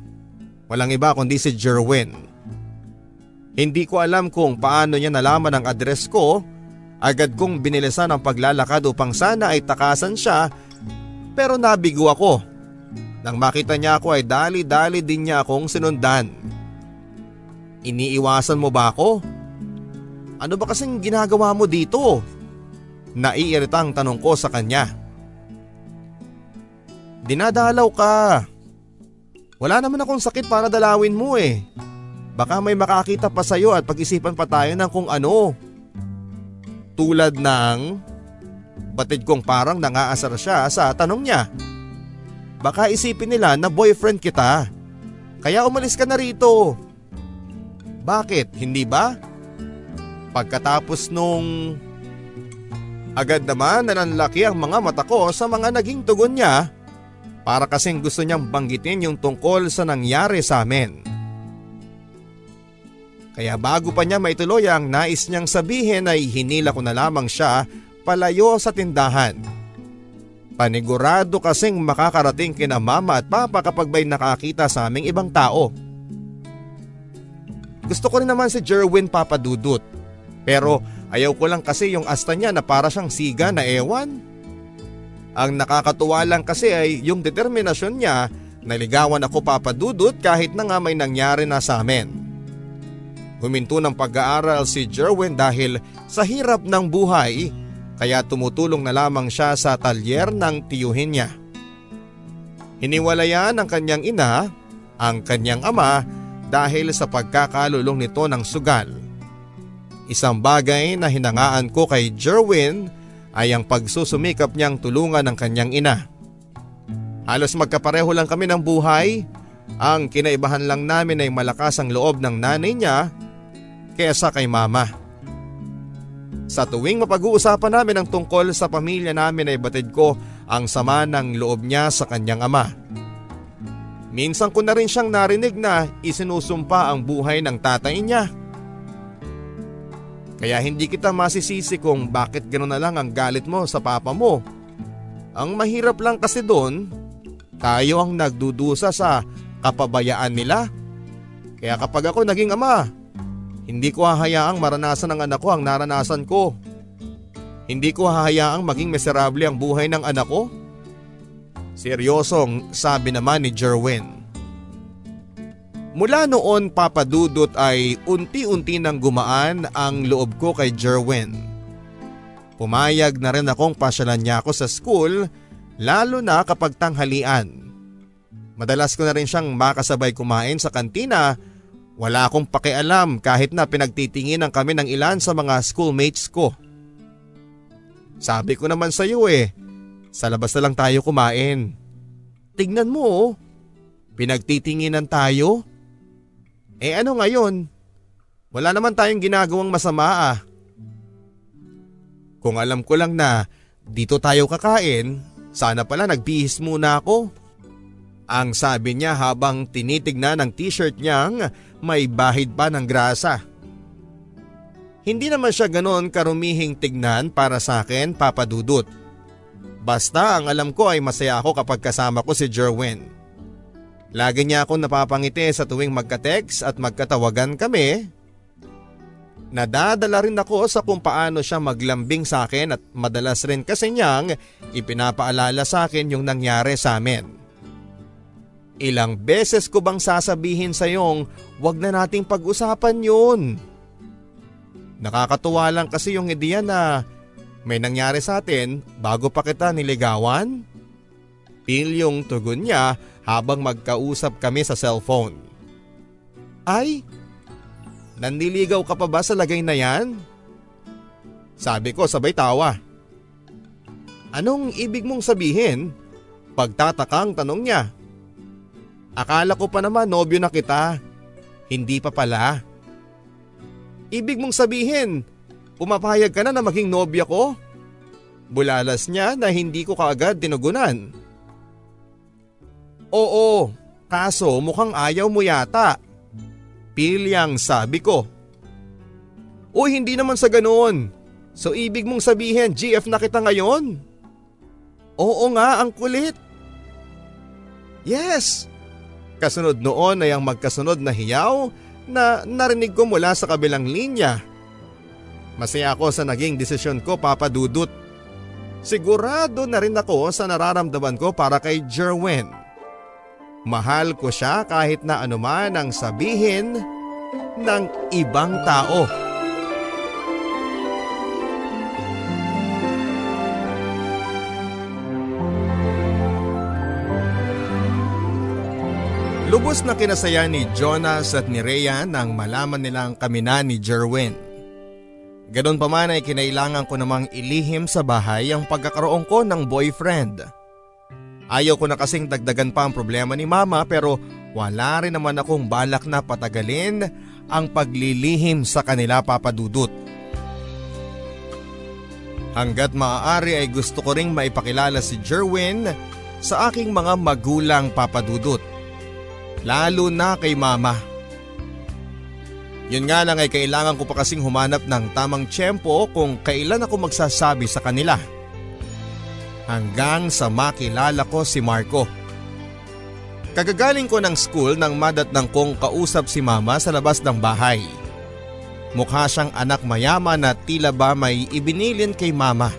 [SPEAKER 1] Walang iba kundi si Jerwin. Hindi ko alam kung paano niya nalaman ang address ko. Agad kong binilisan ang paglalakad upang sana ay takasan siya pero nabigo ako. Nang makita niya ako ay dali-dali din niya akong sinundan. Iniiwasan mo ba ako? Ano ba kasing ginagawa mo dito? Naiiritang tanong ko sa kanya. Dinadalaw ka. Wala naman akong sakit para dalawin mo eh. Baka may makakita pa sa'yo at pag-isipan pa tayo ng kung ano. Tulad ng batid kong parang nangaasar siya sa tanong niya. Baka isipin nila na boyfriend kita. Kaya umalis ka na rito. Bakit? Hindi ba? Pagkatapos nung... Agad naman nananlaki ang mga mata ko sa mga naging tugon niya para kasing gusto niyang banggitin yung tungkol sa nangyari sa amin. Kaya bago pa niya maituloy ang nais niyang sabihin ay hinila ko na lamang siya palayo sa tindahan. Panigurado kasing makakarating kina mama at papa kapag may nakakita sa aming ibang tao. Gusto ko rin naman si Jerwin papadudot pero ayaw ko lang kasi yung asta niya na para siyang siga na ewan. Ang nakakatuwa lang kasi ay yung determinasyon niya na ligawan ako papadudot kahit na nga may nangyari na sa amin. Huminto ng pag-aaral si Jerwin dahil sa hirap ng buhay kaya tumutulong na lamang siya sa talyer ng tiyuhin niya. Hiniwalayan ng kanyang ina, ang kanyang ama dahil sa pagkakalulong nito ng sugal. Isang bagay na hinangaan ko kay Jerwin ay ang pagsusumikap niyang tulungan ng kanyang ina. Halos magkapareho lang kami ng buhay. Ang kinaibahan lang namin ay malakas ang loob ng nanay niya kesa kay mama. Sa tuwing mapag-uusapan namin ang tungkol sa pamilya namin ay batid ko ang sama ng loob niya sa kanyang ama. Minsan ko na rin siyang narinig na isinusumpa ang buhay ng tatay niya. Kaya hindi kita masisisi kung bakit gano'n na lang ang galit mo sa papa mo. Ang mahirap lang kasi doon, tayo ang nagdudusa sa kapabayaan nila. Kaya kapag ako naging ama, hindi ko hahayaang maranasan ng anak ko ang naranasan ko. Hindi ko hahayaang maging miserable ang buhay ng anak ko. Seryosong sabi naman ni Jerwin. Mula noon papadudot ay unti-unti nang gumaan ang loob ko kay Jerwin. Pumayag na rin akong pasyalan niya ako sa school lalo na kapag tanghalian. Madalas ko na rin siyang makasabay kumain sa kantina. Wala akong pakialam kahit na pinagtitinginan kami ng ilan sa mga schoolmates ko. Sabi ko naman sa iyo eh, sa labas na lang tayo kumain. Tignan mo oh, pinagtitinginan tayo. Eh ano ngayon? Wala naman tayong ginagawang masama ah. Kung alam ko lang na dito tayo kakain, sana pala nagbihis muna ako. Ang sabi niya habang tinitignan ang t-shirt niyang may bahid pa ng grasa. Hindi naman siya ganoon karumihing tignan para sa akin papadudot. Basta ang alam ko ay masaya ako kapag kasama ko si Jerwin. Lagi niya akong napapangiti sa tuwing magka-text at magkatawagan kami. Nadadala rin ako sa kung paano siya maglambing sa akin at madalas rin kasi niyang ipinapaalala sa akin yung nangyari sa amin. Ilang beses ko bang sasabihin sa yung wag na nating pag-usapan yun. Nakakatuwa lang kasi yung ideya na may nangyari sa atin bago pa kita niligawan. Pil yung tugon niya habang magkausap kami sa cellphone. Ay, nanliligaw ka pa ba sa lagay na yan? Sabi ko sabay tawa. Anong ibig mong sabihin? Pagtatakang tanong niya. Akala ko pa naman nobyo na kita. Hindi pa pala. Ibig mong sabihin, pumapayag ka na na maging nobya ko? Bulalas niya na hindi ko kaagad tinugunan. Oo, kaso mukhang ayaw mo yata. Pilyang sabi ko. Uy hindi naman sa ganoon. So ibig mong sabihin GF na kita ngayon? Oo nga ang kulit. Yes. Kasunod noon ay ang magkasunod na hiyaw na narinig ko mula sa kabilang linya. Masaya ako sa naging desisyon ko papadudot. Sigurado na rin ako sa nararamdaman ko para kay Jerwin. Mahal ko siya kahit na anuman ang sabihin ng ibang tao. Lubos na kinasaya ni Jonas at ni Rhea nang malaman nilang kami na ni Jerwin. Ganon pa man ay kinailangan ko namang ilihim sa bahay ang pagkakaroon ko ng boyfriend. Ayaw ko na kasing dagdagan pa ang problema ni mama pero wala rin naman akong balak na patagalin ang paglilihim sa kanila papadudot. Hanggat maaari ay gusto ko ring maipakilala si Jerwin sa aking mga magulang papadudot. Lalo na kay mama. Yun nga lang ay kailangan ko pa kasing humanap ng tamang tiyempo kung kailan ako magsasabi sa kanila. Hanggang sa makilala ko si Marco. Kagagaling ko ng school nang madatnang kong kausap si mama sa labas ng bahay. Mukha siyang anak mayaman na tila ba may ibinilin kay mama.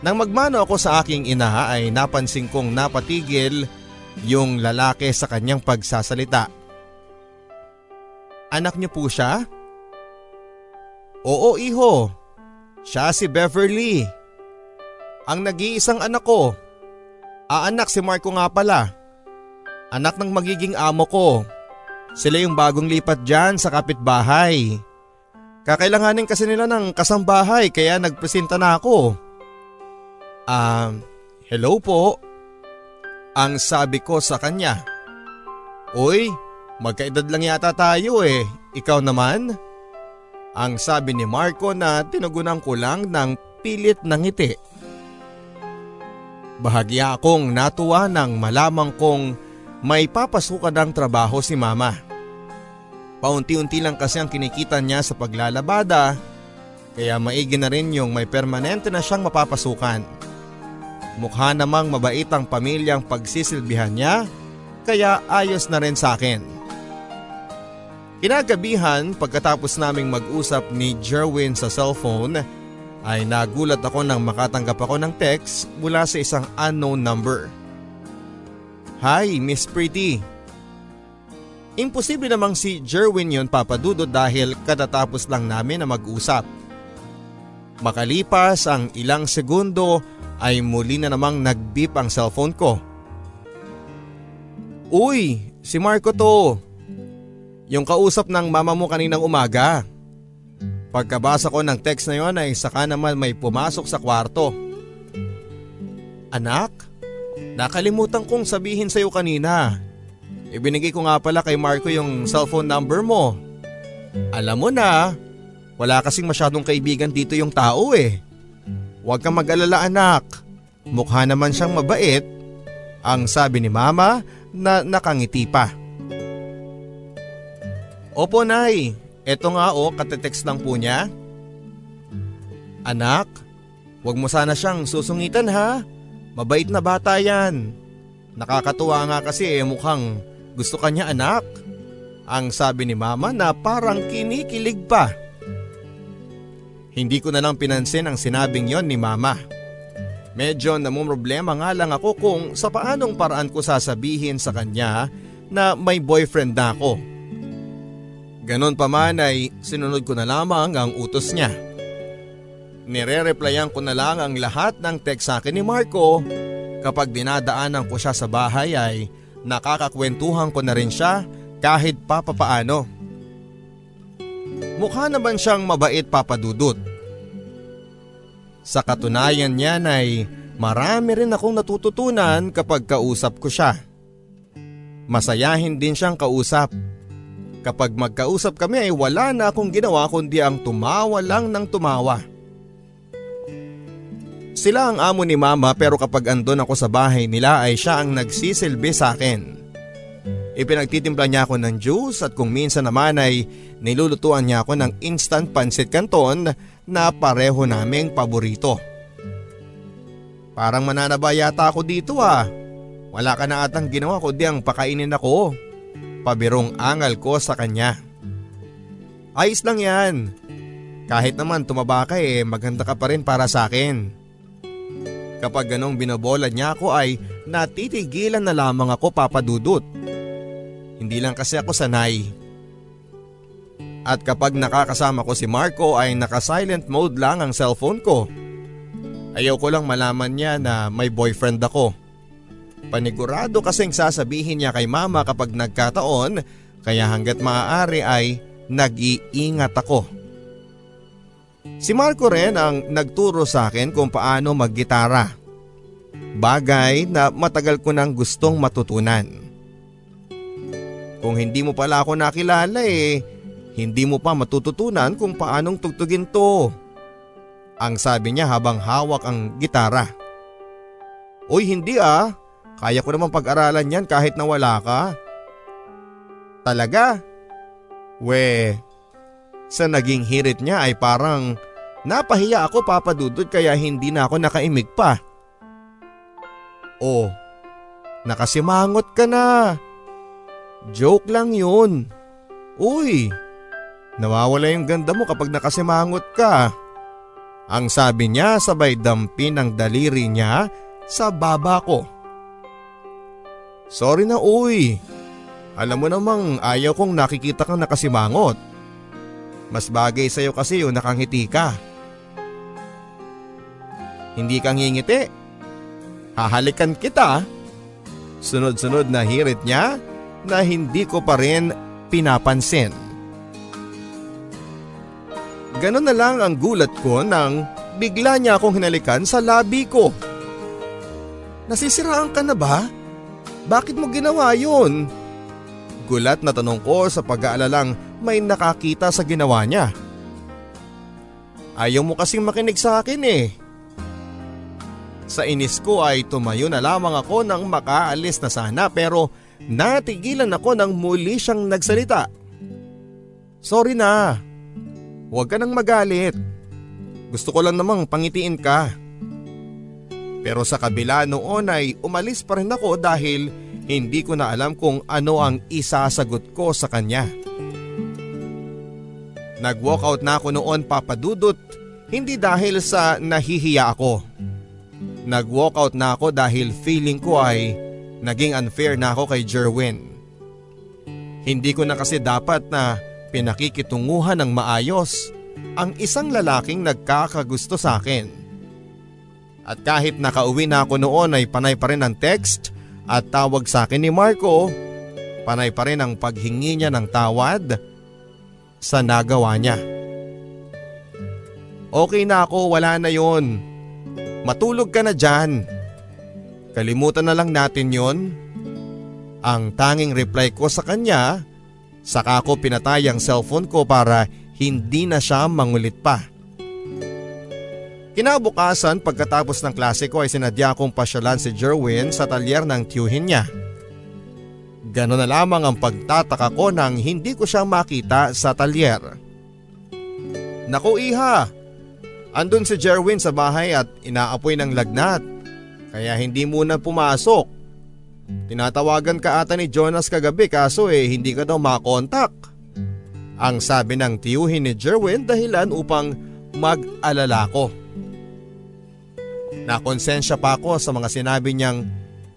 [SPEAKER 1] Nang magmano ako sa aking ina ay napansin kong napatigil yung lalaki sa kanyang pagsasalita. Anak niyo po siya? Oo iho, siya si Beverly. Ang nag-iisang anak ko. Aanak si Marco nga pala. Anak ng magiging amo ko. Sila yung bagong lipat dyan sa kapitbahay. Kakailanganin kasi nila ng kasambahay kaya nagpresenta na ako. Ah, um, hello po. Ang sabi ko sa kanya. Uy, Magkaedad lang yata tayo eh, ikaw naman? Ang sabi ni Marco na tinugunan ko lang ng pilit ng ngiti. Bahagya akong natuwa nang malamang kong may papasukan ng trabaho si mama. Paunti-unti lang kasi ang kinikita niya sa paglalabada kaya maigi na rin yung may permanente na siyang mapapasukan. Mukha namang mabait ang pamilyang pagsisilbihan niya kaya ayos na rin sa akin. Kinagabihan pagkatapos naming mag-usap ni Jerwin sa cellphone ay nagulat ako nang makatanggap ako ng text mula sa isang unknown number. Hi Miss Pretty. Imposible namang si Jerwin yon papadudo dahil katatapos lang namin na mag-usap. Makalipas ang ilang segundo ay muli na namang nag-beep ang cellphone ko. Uy, si Marco to. Yung kausap ng mama mo kaninang umaga. Pagkabasa ko ng text na yon ay saka naman may pumasok sa kwarto. Anak, nakalimutan kong sabihin sa iyo kanina. Ibinigay ko nga pala kay Marco yung cellphone number mo. Alam mo na, wala kasing masyadong kaibigan dito yung tao eh. Huwag kang mag-alala anak. Mukha naman siyang mabait. Ang sabi ni mama na nakangiti pa. Opo nay, eto nga o katetext lang po niya. Anak, wag mo sana siyang susungitan ha. Mabait na bata yan. Nakakatuwa nga kasi eh, mukhang gusto kanya anak. Ang sabi ni mama na parang kinikilig pa. Hindi ko na lang pinansin ang sinabing yon ni mama. Medyo namumroblema nga lang ako kung sa paanong paraan ko sasabihin sa kanya na may boyfriend na ako. Ganon pa man ay sinunod ko na lamang ang utos niya. Nire-replyan ko na lang ang lahat ng text sa akin ni Marco. Kapag dinadaanan ko siya sa bahay ay nakakakwentuhan ko na rin siya kahit papapaano. Mukha naman siyang mabait papadudot. Sa katunayan niyan ay marami rin akong natututunan kapag kausap ko siya. Masayahin din siyang kausap Kapag magkausap kami ay wala na akong ginawa kundi ang tumawa lang ng tumawa. Sila ang amo ni mama pero kapag andon ako sa bahay nila ay siya ang nagsisilbi sa akin. Ipinagtitimpla niya ako ng juice at kung minsan naman ay nilulutuan niya ako ng instant pancit canton na pareho naming paborito. Parang mananaba yata ako dito ah. Wala ka na atang ginawa kundi ang pakainin ako pabirong angal ko sa kanya. Ayos lang yan. Kahit naman tumaba ka eh maganda ka pa rin para sa akin. Kapag ganong binabola niya ako ay natitigilan na lamang ako papadudot. Hindi lang kasi ako sanay. At kapag nakakasama ko si Marco ay naka-silent mode lang ang cellphone ko. Ayaw ko lang malaman niya na may boyfriend ako. Panigurado kasing sasabihin niya kay mama kapag nagkataon kaya hanggat maaari ay nag-iingat ako. Si Marco rin ang nagturo sa akin kung paano maggitara. Bagay na matagal ko nang gustong matutunan. Kung hindi mo pala ako nakilala eh, hindi mo pa matututunan kung paanong tugtugin to. Ang sabi niya habang hawak ang gitara. Uy hindi ah, kaya ko naman pag-aralan yan kahit na wala ka. Talaga? We, sa naging hirit niya ay parang napahiya ako papadudod kaya hindi na ako nakaimig pa. Oh, nakasimangot ka na. Joke lang yun. Uy, nawawala yung ganda mo kapag nakasimangot ka. Ang sabi niya sabay dampi ng daliri niya sa baba ko. Sorry na uy. Alam mo namang ayaw kong nakikita kang nakasimangot. Mas bagay sa'yo kasi yung nakangiti ka. Hindi kang ngingiti. Hahalikan kita. Sunod-sunod na hirit niya na hindi ko pa rin pinapansin. Ganon na lang ang gulat ko nang bigla niya akong hinalikan sa labi ko. Nasisiraan ka na ba? Bakit mo ginawa yun? Gulat na tanong ko sa pag-aalalang may nakakita sa ginawa niya. Ayaw mo kasing makinig sa akin eh. Sa inis ko ay tumayo na lamang ako nang makaalis na sana pero natigilan ako nang muli siyang nagsalita. Sorry na. Huwag ka nang magalit. Gusto ko lang namang pangitiin ka. Pero sa kabila noon ay umalis pa rin ako dahil hindi ko na alam kung ano ang isasagot ko sa kanya. Nag-walkout na ako noon papadudot hindi dahil sa nahihiya ako. Nag-walkout na ako dahil feeling ko ay naging unfair na ako kay Jerwin. Hindi ko na kasi dapat na pinakikitunguhan ng maayos ang isang lalaking nagkakagusto sa akin. At kahit nakauwi na ako noon ay panay pa rin ang text at tawag sa akin ni Marco, panay pa rin ang paghingi niya ng tawad sa nagawa niya. Okay na ako, wala na yon. Matulog ka na dyan. Kalimutan na lang natin yon. Ang tanging reply ko sa kanya, saka ko pinatay ang cellphone ko para hindi na siya mangulit pa. Kinabukasan pagkatapos ng klase ko ay sinadya kong pasyalan si Jerwin sa talyer ng tiyuhin niya. Ganon na lamang ang pagtataka ko nang hindi ko siya makita sa talyer. Naku iha, andun si Jerwin sa bahay at inaapoy ng lagnat kaya hindi muna pumasok. Tinatawagan ka ata ni Jonas kagabi kaso eh hindi ka daw makontak. Ang sabi ng tiyuhin ni Jerwin dahilan upang mag-alala ko. Nakonsensya pa ako sa mga sinabi niyang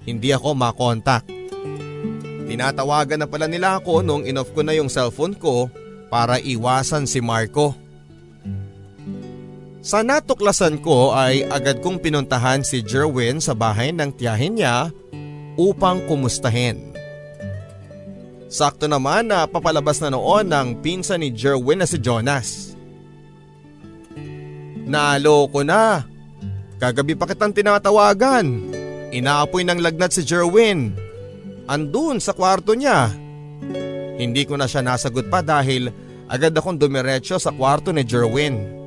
[SPEAKER 1] hindi ako makontak. Tinatawagan na pala nila ako nung inoff ko na yung cellphone ko para iwasan si Marco. Sa natuklasan ko ay agad kong pinuntahan si Jerwin sa bahay ng tiyahin niya upang kumustahin. Sakto naman na papalabas na noon ng pinsan ni Jerwin na si Jonas. Nalo ko na. Kagabi pa kitang tinatawagan. Inaapoy ng lagnat si Jerwin. Andun sa kwarto niya. Hindi ko na siya nasagot pa dahil agad akong dumiretso sa kwarto ni Jerwin.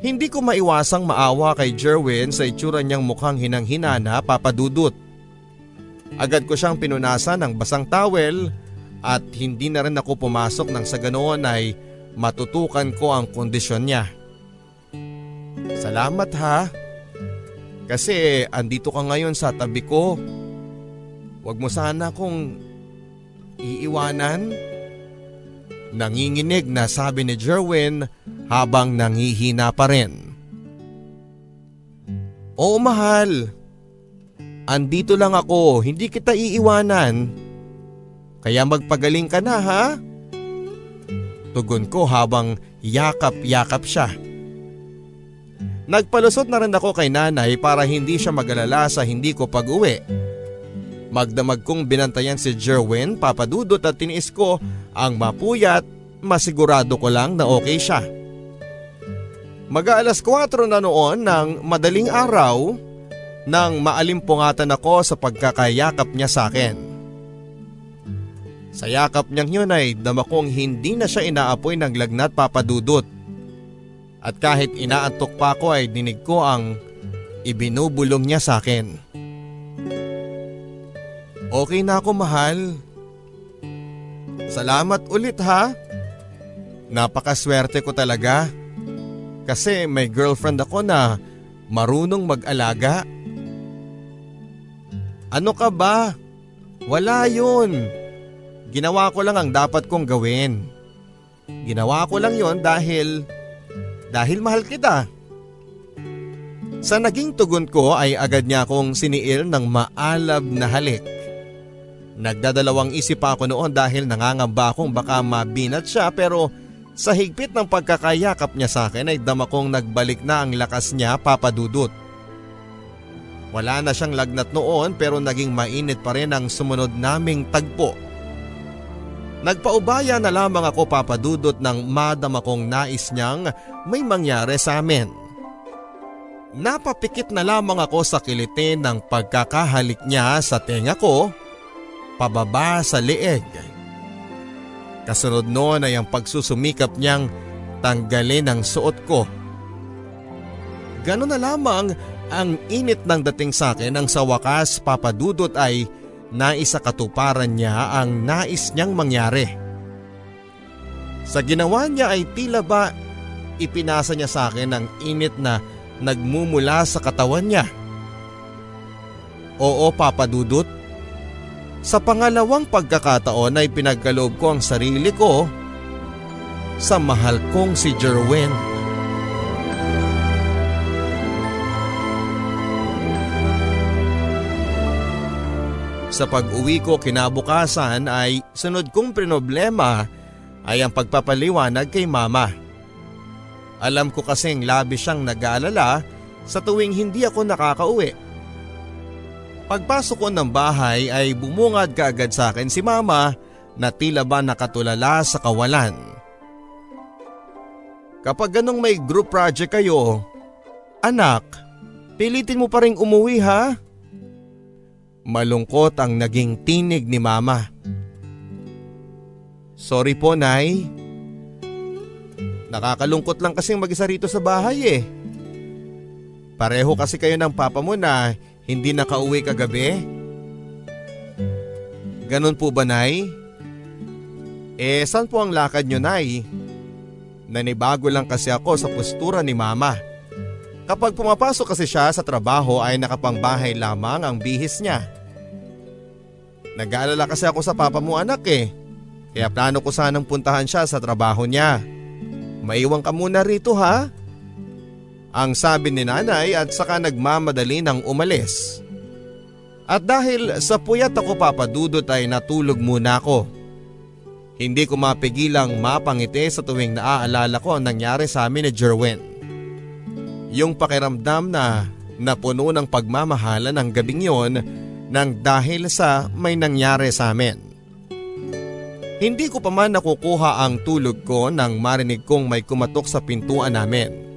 [SPEAKER 1] Hindi ko maiwasang maawa kay Jerwin sa itsura niyang mukhang hinang-hinana papadudot. Agad ko siyang pinunasan ng basang towel at hindi na rin ako pumasok nang sa ganoon ay matutukan ko ang kondisyon niya. Salamat ha. Kasi andito ka ngayon sa tabi ko. Huwag mo sana akong iiwanan. Nanginginig na sabi ni Jerwin habang nangihina pa rin. Oo mahal. Andito lang ako, hindi kita iiwanan. Kaya magpagaling ka na ha? Tugon ko habang yakap-yakap siya. Nagpalusot na rin ako kay nanay para hindi siya magalala sa hindi ko pag-uwi. Magdamag kong binantayan si Jerwin, papadudot at tiniis ko ang mapuyat, masigurado ko lang na okay siya. Mag-aalas 4 na noon ng madaling araw nang maalimpungatan ako sa pagkakayakap niya sa akin. Sa yakap niyang yun ay dama kong hindi na siya inaapoy ng lagnat papadudot. At kahit inaantok pa ako ay dinig ko ang ibinubulong niya sa akin. Okay na ako mahal. Salamat ulit ha. Napakaswerte ko talaga. Kasi may girlfriend ako na marunong mag-alaga. Ano ka ba? Wala yun. Ginawa ko lang ang dapat kong gawin. Ginawa ko lang yon dahil, dahil mahal kita. Sa naging tugon ko ay agad niya akong siniil ng maalab na halik. Nagdadalawang isip ako noon dahil nangangamba akong baka mabinat siya pero sa higpit ng pagkakayakap niya sa akin ay dama kong nagbalik na ang lakas niya papadudot. Wala na siyang lagnat noon pero naging mainit pa rin ang sumunod naming tagpo. Nagpaubaya na lamang ako papadudot ng madama kong nais niyang may mangyari sa amin. Napapikit na lamang ako sa kilitin ng pagkakahalik niya sa tenga ko, pababa sa leeg. Kasunod noon ay ang pagsusumikap niyang tanggalin ang suot ko. Ganon na lamang ang init ng dating sa akin ang sa wakas papadudot ay naisakatuparan niya ang nais niyang mangyari. Sa ginawa niya ay tila ba ipinasa niya sa akin ang init na nagmumula sa katawan niya. Oo papadudot. Sa pangalawang pagkakataon ay pinagkaloob ko ang sarili ko sa mahal kong si Jerwin. Sa pag-uwi ko kinabukasan ay sunod kong problema ay ang pagpapaliwanag kay mama. Alam ko kasing labi siyang nag-aalala sa tuwing hindi ako nakakauwi. Pagpasok ko ng bahay ay bumungad kaagad sa akin si mama na tila ba nakatulala sa kawalan. Kapag ganong may group project kayo, anak, pilitin mo pa rin umuwi ha? Malungkot ang naging tinig ni mama. Sorry po, Nay. Nakakalungkot lang kasing mag-isa rito sa bahay eh. Pareho kasi kayo ng papa mo na hindi nakauwi kagabi. Ganon po ba, Nay? Eh, saan po ang lakad nyo, Nay? Nanibago lang kasi ako sa postura ni Mama. Kapag pumapasok kasi siya sa trabaho ay nakapangbahay lamang ang bihis niya. Nag-aalala kasi ako sa papa mo anak eh. Kaya plano ko sanang puntahan siya sa trabaho niya. Maiwan ka muna rito ha? Ang sabi ni nanay at saka nagmamadali ng umalis. At dahil sa puyat ako papadudot ay natulog muna ako. Hindi ko mapigilang mapangiti sa tuwing naaalala ko ang nangyari sa amin ni Jerwin. Yung pakiramdam na napuno ng pagmamahala ng gabing yon nang dahil sa may nangyari sa amin. Hindi ko pa man nakukuha ang tulog ko nang marinig kong may kumatok sa pintuan namin.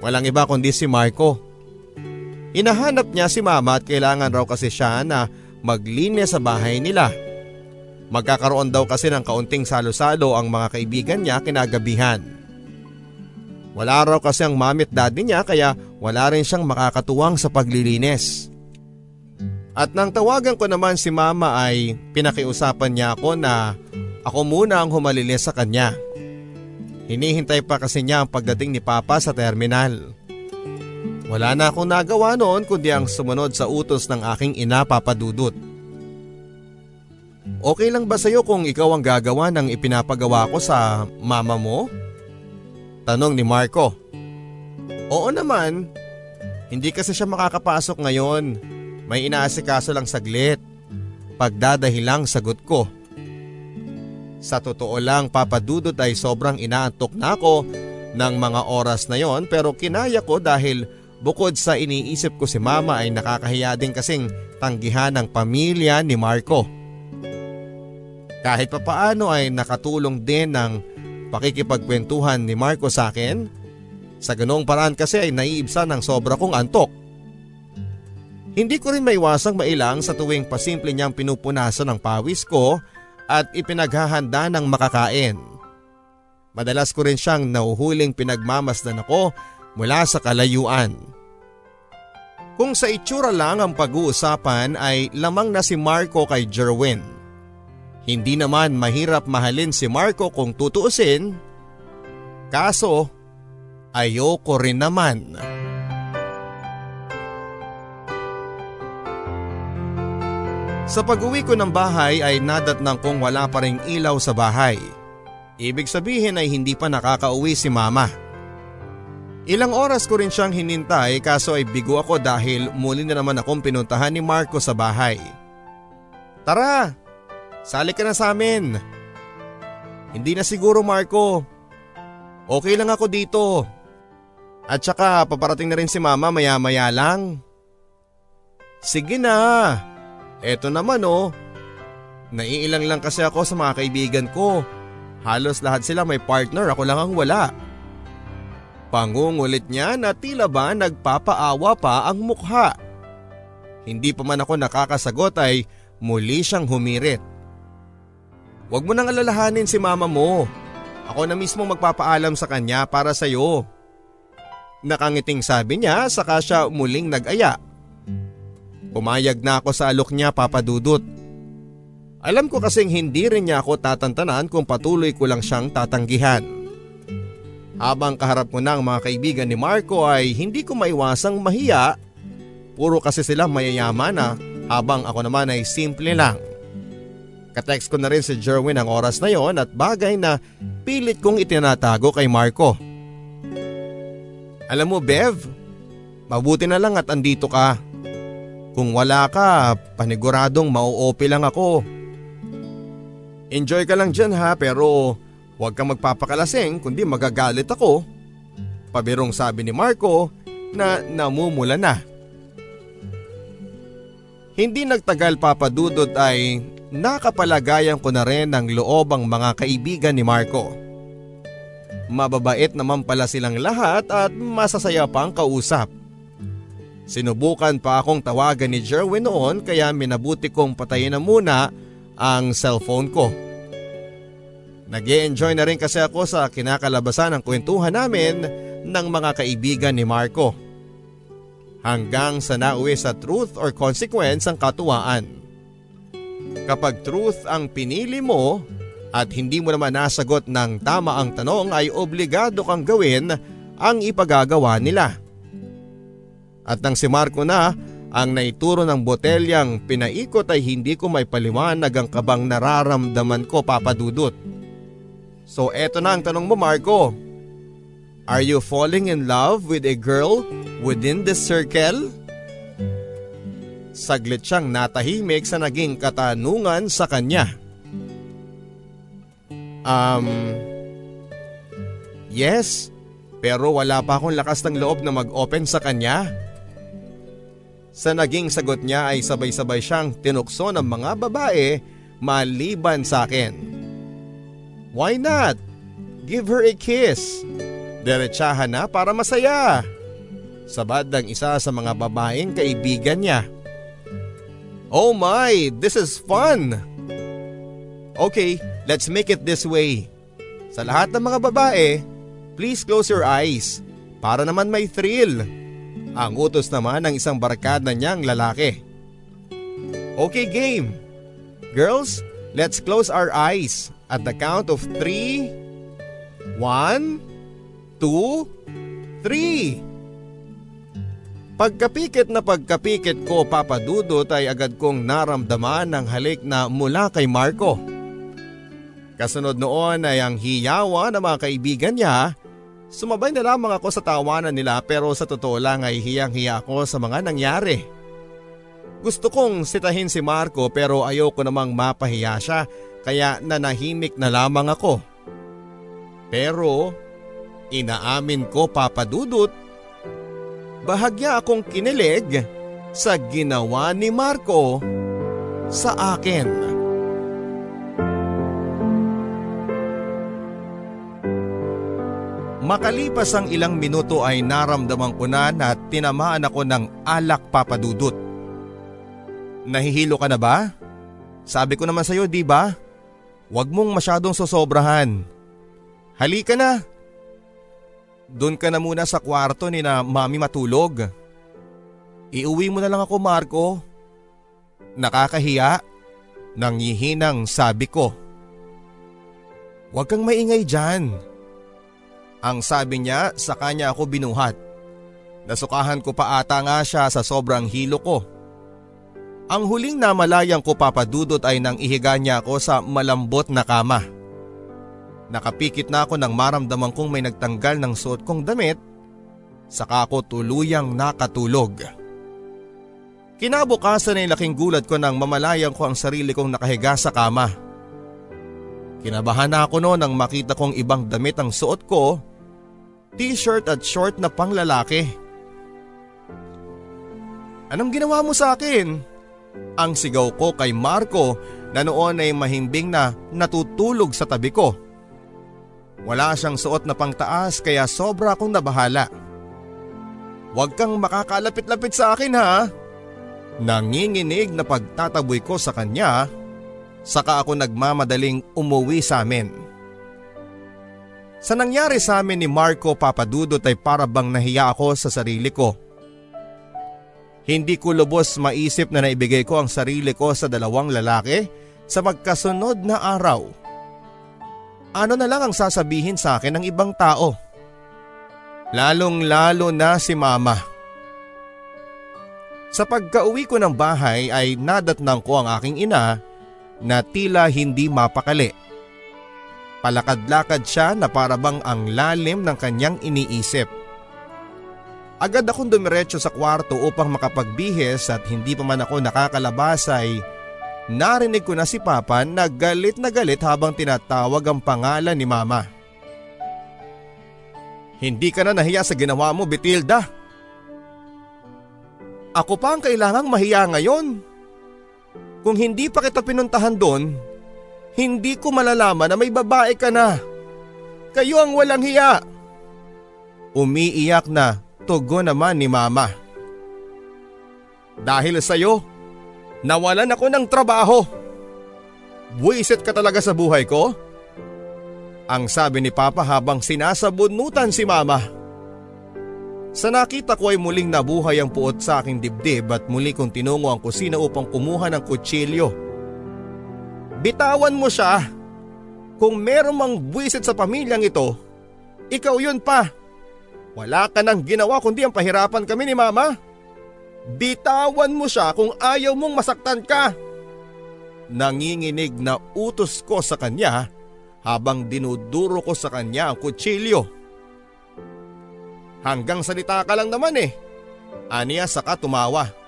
[SPEAKER 1] Walang iba kundi si Marco. Inahanap niya si mama at kailangan raw kasi siya na maglinis sa bahay nila. Magkakaroon daw kasi ng kaunting salo-salo ang mga kaibigan niya kinagabihan. Wala raw kasi ang mamit daddy niya kaya wala rin siyang makakatuwang sa paglilinis. At nang tawagan ko naman si mama ay pinakiusapan niya ako na ako muna ang humalilis sa kanya. Hinihintay pa kasi niya ang pagdating ni Papa sa terminal. Wala na akong nagawa noon kundi ang sumunod sa utos ng aking ina papadudot. Okay lang ba sa'yo kung ikaw ang gagawa ng ipinapagawa ko sa mama mo? Tanong ni Marco. Oo naman. Hindi kasi siya makakapasok ngayon. May inaasikaso lang saglit. Pagdadahilang sagot ko. Sa totoo lang papadudot ay sobrang inaantok na ako ng mga oras na yon pero kinaya ko dahil bukod sa iniisip ko si mama ay nakakahiya din kasing tanggihan ng pamilya ni Marco. Kahit papaano ay nakatulong din ng pakikipagkwentuhan ni Marco sa akin Sa ganong paraan kasi ay naiibsan ng sobra kong antok. Hindi ko rin maiwasang mailang sa tuwing pasimple niyang pinupunasan ng pawis ko at ipinaghahanda ng makakain. Madalas ko rin siyang nauhuling pinagmamasdan ako mula sa kalayuan. Kung sa itsura lang ang pag-uusapan ay lamang na si Marco kay Jerwin. Hindi naman mahirap mahalin si Marco kung tutuusin. Kaso, ayoko rin naman. Sa pag-uwi ko ng bahay ay nadatnang kong wala pa ring ilaw sa bahay. Ibig sabihin ay hindi pa nakakauwi si mama. Ilang oras ko rin siyang hinintay kaso ay bigo ako dahil muli na naman akong pinuntahan ni Marco sa bahay. Tara, sali ka na sa amin. Hindi na siguro Marco. Okay lang ako dito. At saka paparating na rin si mama maya maya lang. Sige na. Eto naman oh. Naiilang lang kasi ako sa mga kaibigan ko. Halos lahat sila may partner, ako lang ang wala. Pangungulit niya na tila ba nagpapaawa pa ang mukha. Hindi pa man ako nakakasagot ay muli siyang humirit. Huwag mo nang alalahanin si mama mo. Ako na mismo magpapaalam sa kanya para sa iyo. Nakangiting sabi niya saka siya muling nag-aya. Pumayag na ako sa alok niya papadudot. Alam ko kasing hindi rin niya ako tatantanan kung patuloy ko lang siyang tatanggihan. Habang kaharap ko na ang mga kaibigan ni Marco ay hindi ko maiwasang mahiya. Puro kasi sila mayayaman na habang ako naman ay simple lang. Katext ko na rin si Jerwin ang oras na yon at bagay na pilit kong itinatago kay Marco. Alam mo Bev, mabuti na lang at andito ka. Kung wala ka, paniguradong mauopi lang ako. Enjoy ka lang dyan ha pero huwag kang magpapakalasing kundi magagalit ako. Pabirong sabi ni Marco na namumula na. Hindi nagtagal papadudot ay nakapalagayan ko na rin ng loob ang mga kaibigan ni Marco. Mababait naman pala silang lahat at masasaya pang kausap. Sinubukan pa akong tawagan ni Jerwin noon kaya minabuti kong patayin na muna ang cellphone ko. nag enjoy na rin kasi ako sa kinakalabasan ng kwentuhan namin ng mga kaibigan ni Marco. Hanggang sa nauwi sa truth or consequence ang katuwaan. Kapag truth ang pinili mo at hindi mo naman nasagot ng tama ang tanong ay obligado kang gawin ang ipagagawa nila. At nang si Marco na ang naituro ng botelyang pinaikot ay hindi ko may paliwanag ang kabang nararamdaman ko papadudot. So eto na ang tanong mo Marco. Are you falling in love with a girl within the circle? Saglit siyang natahimik sa naging katanungan sa kanya. Um, yes, pero wala pa akong lakas ng loob na mag-open sa kanya. Sa naging sagot niya ay sabay-sabay siyang tinukso ng mga babae maliban sa akin. Why not? Give her a kiss. Diretsahan na para masaya. Sabad ng isa sa mga babaeng kaibigan niya. Oh my, this is fun! Okay, let's make it this way. Sa lahat ng mga babae, please close your eyes para naman may thrill. Ang utos naman ng isang barkada niyang lalaki. Okay game. Girls, let's close our eyes at the count of three. One, two, three. Pagkapikit na pagkapikit ko papadudot ay agad kong naramdaman ng halik na mula kay Marco. Kasunod noon ay ang hiyawa ng mga kaibigan niya Sumabay na lamang ako sa tawanan nila pero sa totoo lang ay hiyang-hiya ako sa mga nangyari. Gusto kong sitahin si Marco pero ayoko namang mapahiya siya kaya nanahimik na lamang ako. Pero inaamin ko papadudot, bahagya akong kinilig sa ginawa ni Marco sa akin. Makalipas ang ilang minuto ay naramdaman ko na na tinamaan ako ng alak papadudot. Nahihilo ka na ba? Sabi ko naman sa'yo, di ba? Huwag mong masyadong sosobrahan. Halika na. Doon ka na muna sa kwarto ni na mami matulog. Iuwi mo na lang ako Marco. Nakakahiya. Nangihinang sabi ko. Huwag kang maingay dyan. Ang sabi niya sa kanya ako binuhat. Nasukahan ko pa ata nga siya sa sobrang hilo ko. Ang huling namalayang ko papadudot ay nang ihiga niya ako sa malambot na kama. Nakapikit na ako nang maramdaman kong may nagtanggal ng suot kong damit, saka ako tuluyang nakatulog. Kinabukasan ay laking gulat ko nang mamalayan ko ang sarili kong nakahiga sa kama. Kinabahan na ako no nang makita kong ibang damit ang suot ko, t-shirt at short na panglalaki. Anong ginawa mo sa akin? Ang sigaw ko kay Marco na noon ay mahimbing na natutulog sa tabi ko. Wala siyang suot na pangtaas kaya sobra akong nabahala. Huwag kang makakalapit-lapit sa akin ha. Nanginginig na pagtataboy ko sa kanya, saka ako nagmamadaling umuwi sa amin. Sa nangyari sa amin ni Marco Papadudot ay para bang nahiya ako sa sarili ko. Hindi ko lubos maisip na naibigay ko ang sarili ko sa dalawang lalaki sa magkasunod na araw. Ano na lang ang sasabihin sa akin ng ibang tao? Lalong lalo na si mama. Sa pagka-uwi ko ng bahay ay nadatnang ko ang aking ina na tila hindi mapakali. Palakad-lakad siya na parabang ang lalim ng kanyang iniisip. Agad akong dumiretso sa kwarto upang makapagbihis at hindi pa man ako nakakalabas ay narinig ko na si Papa na galit na galit habang tinatawag ang pangalan ni Mama. Hindi ka na nahiya sa ginawa mo, Betilda. Ako pa ang kailangang mahiya ngayon. Kung hindi pa kita pinuntahan doon, hindi ko malalaman na may babae ka na. Kayo ang walang hiya. Umiiyak na tugo naman ni mama. Dahil sa'yo, nawalan ako ng trabaho. Buisit ka talaga sa buhay ko? Ang sabi ni Papa habang sinasabunutan si Mama. Sa nakita ko ay muling nabuhay ang puot sa aking dibdib at muli kong tinungo ang kusina upang kumuha ng kutsilyo. Bitawan mo siya. Kung meron mang buwisit sa pamilyang ito, ikaw yun pa. Wala ka nang ginawa kundi ang pahirapan kami ni mama. Bitawan mo siya kung ayaw mong masaktan ka. Nanginginig na utos ko sa kanya habang dinuduro ko sa kanya ang kutsilyo. Hanggang salita ka lang naman eh. Aniya saka tumawa.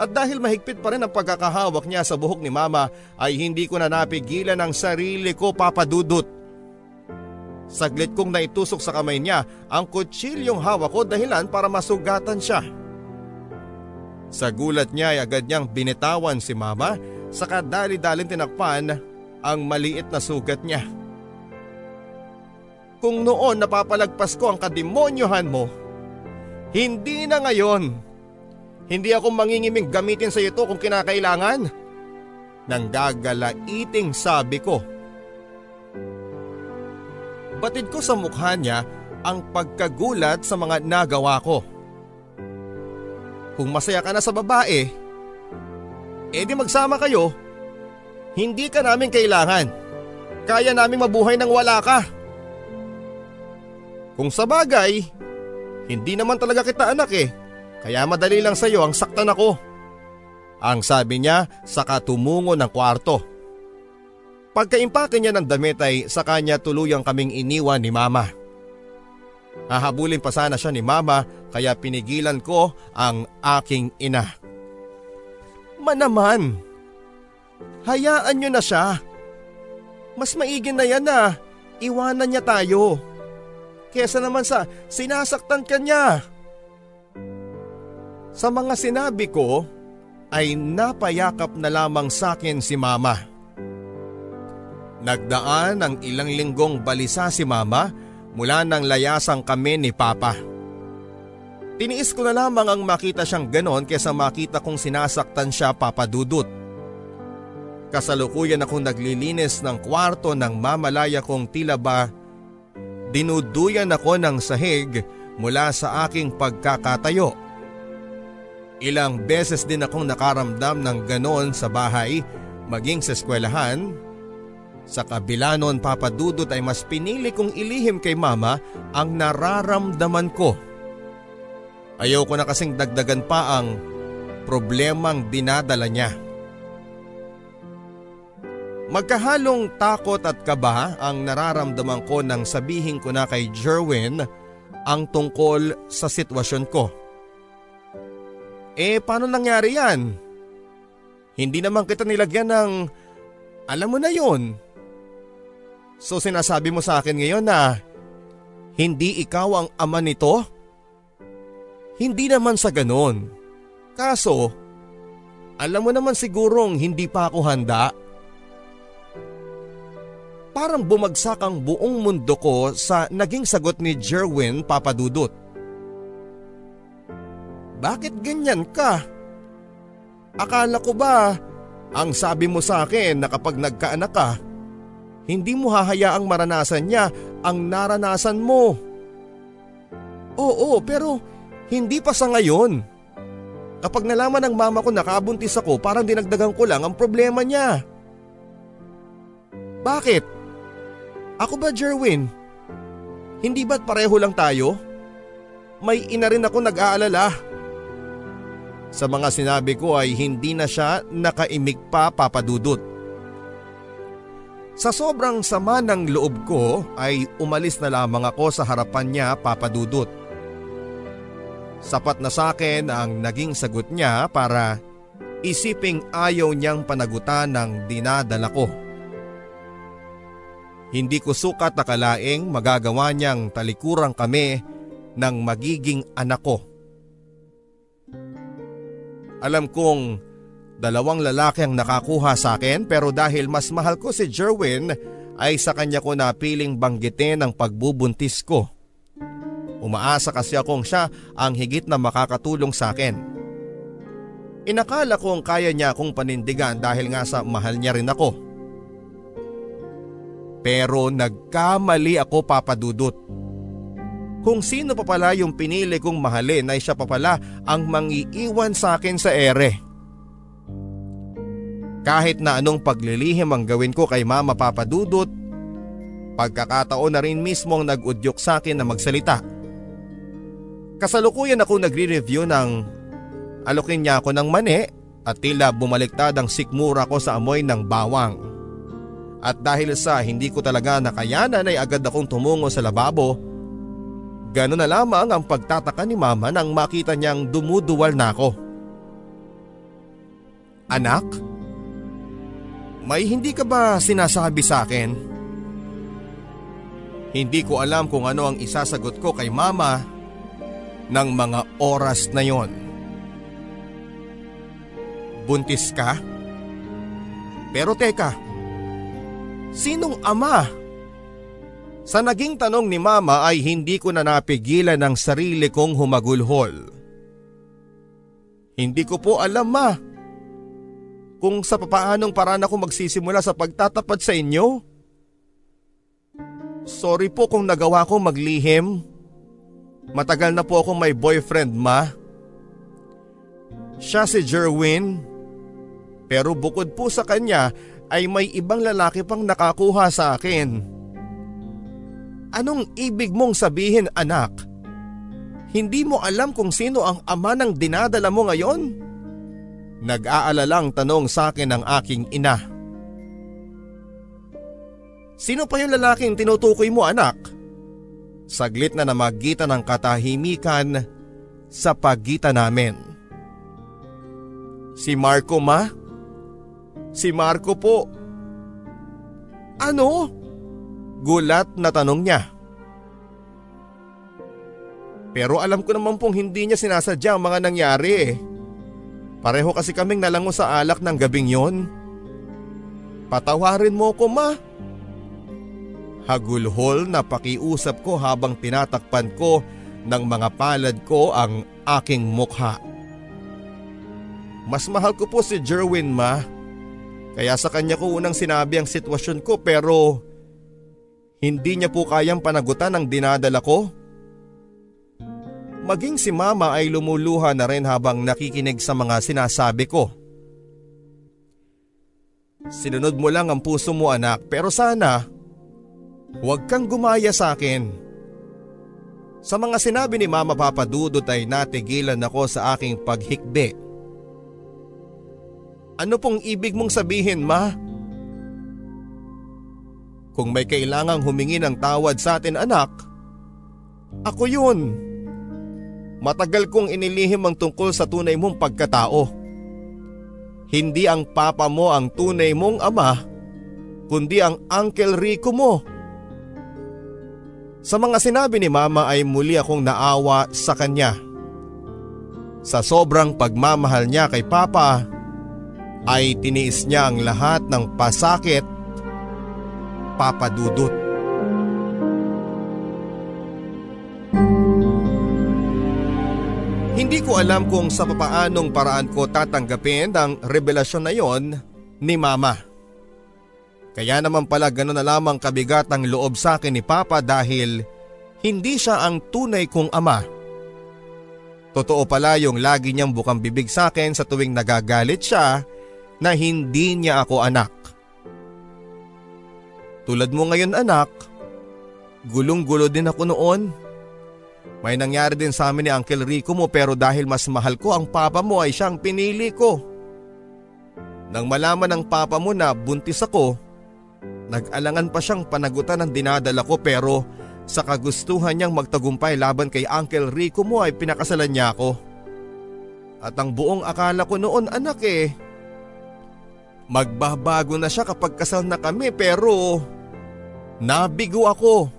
[SPEAKER 1] At dahil mahigpit pa rin ang pagkakahawak niya sa buhok ni mama ay hindi ko na napigilan ang sarili ko papadudot. Saglit kong naitusok sa kamay niya ang kutsilyong hawak ko dahilan para masugatan siya. Sa gulat niya ay agad niyang binitawan si mama saka dali-daling tinakpan ang maliit na sugat niya. Kung noon napapalagpas ko ang kademonyohan mo, hindi na ngayon. Hindi ako mangingiming gamitin sa ito kung kinakailangan. Nang gagalaiting sabi ko. Batid ko sa mukha niya ang pagkagulat sa mga nagawa ko. Kung masaya ka na sa babae, edi magsama kayo. Hindi ka namin kailangan. Kaya namin mabuhay nang wala ka. Kung sa bagay, hindi naman talaga kita anak eh. Kaya madali lang sa iyo ang saktan ako. Ang sabi niya saka tumungo ng kwarto. Pagkaimpake niya ng damit ay sa kanya tuluyang kaming iniwan ni mama. Hahabulin pa sana siya ni mama kaya pinigilan ko ang aking ina. Manaman, hayaan niyo na siya. Mas maigin na yan na iwanan niya tayo. Kesa naman sa sinasaktan ka niya. Sa mga sinabi ko ay napayakap na lamang sa akin si mama. Nagdaan ang ilang linggong balisa si mama mula nang layasang kami ni Papa. Tiniis ko na lamang ang makita siyang ganon kesa makita kong sinasaktan siya papadudot. Kasalukuyan akong naglilinis ng kwarto ng mamalaya kong tila ba dinuduyan ako ng sahig mula sa aking pagkakatayo. Ilang beses din akong nakaramdam ng ganon sa bahay maging sa eskwelahan. Sa kabila noon papadudot ay mas pinili kong ilihim kay mama ang nararamdaman ko. Ayaw ko na kasing dagdagan pa ang problemang dinadala niya. Magkahalong takot at kaba ang nararamdaman ko nang sabihin ko na kay Jerwin ang tungkol sa sitwasyon ko. Eh paano nangyari yan? Hindi naman kita nilagyan ng alam mo na yon. So sinasabi mo sa akin ngayon na hindi ikaw ang ama nito? Hindi naman sa ganon. Kaso, alam mo naman sigurong hindi pa ako handa. Parang bumagsak ang buong mundo ko sa naging sagot ni Jerwin Papadudot. Bakit ganyan ka? Akala ko ba ang sabi mo sa akin na kapag nagkaanak ka, hindi mo hahayaang maranasan niya ang naranasan mo. Oo, pero hindi pa sa ngayon. Kapag nalaman ng mama ko nakabuntis ako parang dinagdagan ko lang ang problema niya. Bakit? Ako ba Jerwin? Hindi ba't pareho lang tayo? May ina rin ako nag-aalala. Sa mga sinabi ko ay hindi na siya nakaimik pa papadudot. Sa sobrang sama ng loob ko ay umalis na lamang ako sa harapan niya papadudot. Sapat na sa akin ang naging sagot niya para isiping ayaw niyang panagutan ng dinadala ko. Hindi ko sukat nakalaing magagawa niyang talikuran kami ng magiging anak ko. Alam kong dalawang lalaki ang nakakuha sa akin pero dahil mas mahal ko si Jerwin ay sa kanya ko napiling banggitin ang pagbubuntis ko. Umaasa kasi akong siya ang higit na makakatulong sa akin. Inakala kong kaya niya akong panindigan dahil nga sa mahal niya rin ako. Pero nagkamali ako papadudot. Kung sino pa pala yung pinili kong mahalin ay siya pa pala ang mangiiwan sa akin sa ere. Kahit na anong paglilihim ang gawin ko kay mama papadudot, pagkakataon na rin mismo ang nag-udyok sa akin na magsalita. Kasalukuyan ako nagre-review ng alokin niya ako ng mani at tila bumaliktad ang sikmura ko sa amoy ng bawang. At dahil sa hindi ko talaga nakayanan ay agad akong tumungo sa lababo. Ganoon na lamang ang pagtataka ni mama nang makita niyang dumuduwal na ako. Anak? May hindi ka ba sinasabi sa akin? Hindi ko alam kung ano ang isasagot ko kay mama ng mga oras na yon. Buntis ka? Pero teka, sinong ama? Sa naging tanong ni mama ay hindi ko na napigilan ang sarili kong humagulhol. Hindi ko po alam ma. Kung sa papaanong paraan ako magsisimula sa pagtatapat sa inyo. Sorry po kung nagawa ko maglihim. Matagal na po akong may boyfriend ma. Siya si Jerwin. Pero bukod po sa kanya ay may ibang lalaki pang nakakuha sa akin. Anong ibig mong sabihin anak? Hindi mo alam kung sino ang ama ng dinadala mo ngayon? Nag-aalalang tanong sa akin ng aking ina. Sino pa yung lalaking tinutukoy mo anak? Saglit na namagitan ng katahimikan sa pagitan namin. Si Marco ma? Si Marco po. Ano? Gulat na tanong niya. Pero alam ko naman pong hindi niya sinasadya ang mga nangyari eh. Pareho kasi kaming nalango sa alak ng gabing yon. Patawarin mo ko ma. hagulhol na pakiusap ko habang tinatakpan ko ng mga palad ko ang aking mukha. Mas mahal ko po si Jerwin ma. Kaya sa kanya ko unang sinabi ang sitwasyon ko pero hindi niya po kayang panagutan ang dinadala ko. Maging si mama ay lumuluha na rin habang nakikinig sa mga sinasabi ko. Sinunod mo lang ang puso mo anak pero sana huwag kang gumaya sa akin. Sa mga sinabi ni Mama Papadudot ay natigilan ako sa aking paghikbi. Ano pong ibig mong sabihin ma? Kung may kailangang humingi ng tawad sa atin anak, ako yun. Matagal kong inilihim ang tungkol sa tunay mong pagkatao. Hindi ang papa mo ang tunay mong ama, kundi ang Uncle Rico mo. Sa mga sinabi ni mama ay muli akong naawa sa kanya. Sa sobrang pagmamahal niya kay papa, ay tiniis niya ang lahat ng pasakit, papadudot. Hindi ko alam kung sa papaanong paraan ko tatanggapin ang revelasyon na yon ni mama. Kaya naman pala gano'n na lamang kabigat ang loob sa akin ni Papa dahil hindi siya ang tunay kong ama. Totoo pala yung lagi niyang bukang bibig sa akin sa tuwing nagagalit siya na hindi niya ako anak. Tulad mo ngayon anak, gulong-gulo din ako noon. May nangyari din sa amin ni Uncle Rico mo pero dahil mas mahal ko ang papa mo ay siyang pinili ko. Nang malaman ng papa mo na buntis ako, nag-alangan pa siyang panagutan ng dinadala ko pero sa kagustuhan niyang magtagumpay laban kay Uncle Rico mo ay pinakasalan niya ako. At ang buong akala ko noon anak eh, magbabago na siya kapag kasal na kami pero nabigo ako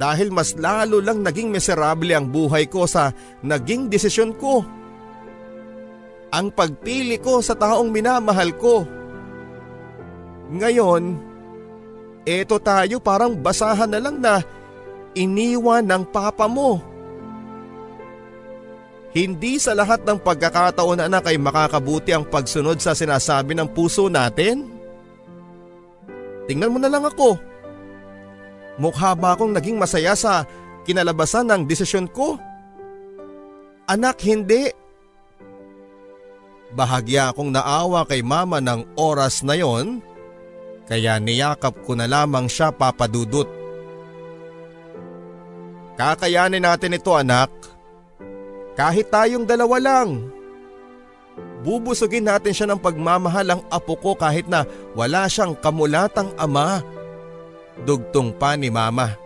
[SPEAKER 1] dahil mas lalo lang naging miserable ang buhay ko sa naging desisyon ko. Ang pagpili ko sa taong minamahal ko. Ngayon, eto tayo parang basahan na lang na iniwan ng papa mo. Hindi sa lahat ng pagkakataon anak ay makakabuti ang pagsunod sa sinasabi ng puso natin. Tingnan mo na lang ako. Mukha ba akong naging masaya sa kinalabasan ng desisyon ko? Anak, hindi. Bahagya akong naawa kay mama ng oras na yon, kaya niyakap ko na lamang siya papadudot. Kakayanin natin ito anak. Kahit tayong dalawa lang. Bubusugin natin siya ng pagmamahal ang apo ko kahit na wala siyang kamulatang ama dugtong pa ni mama.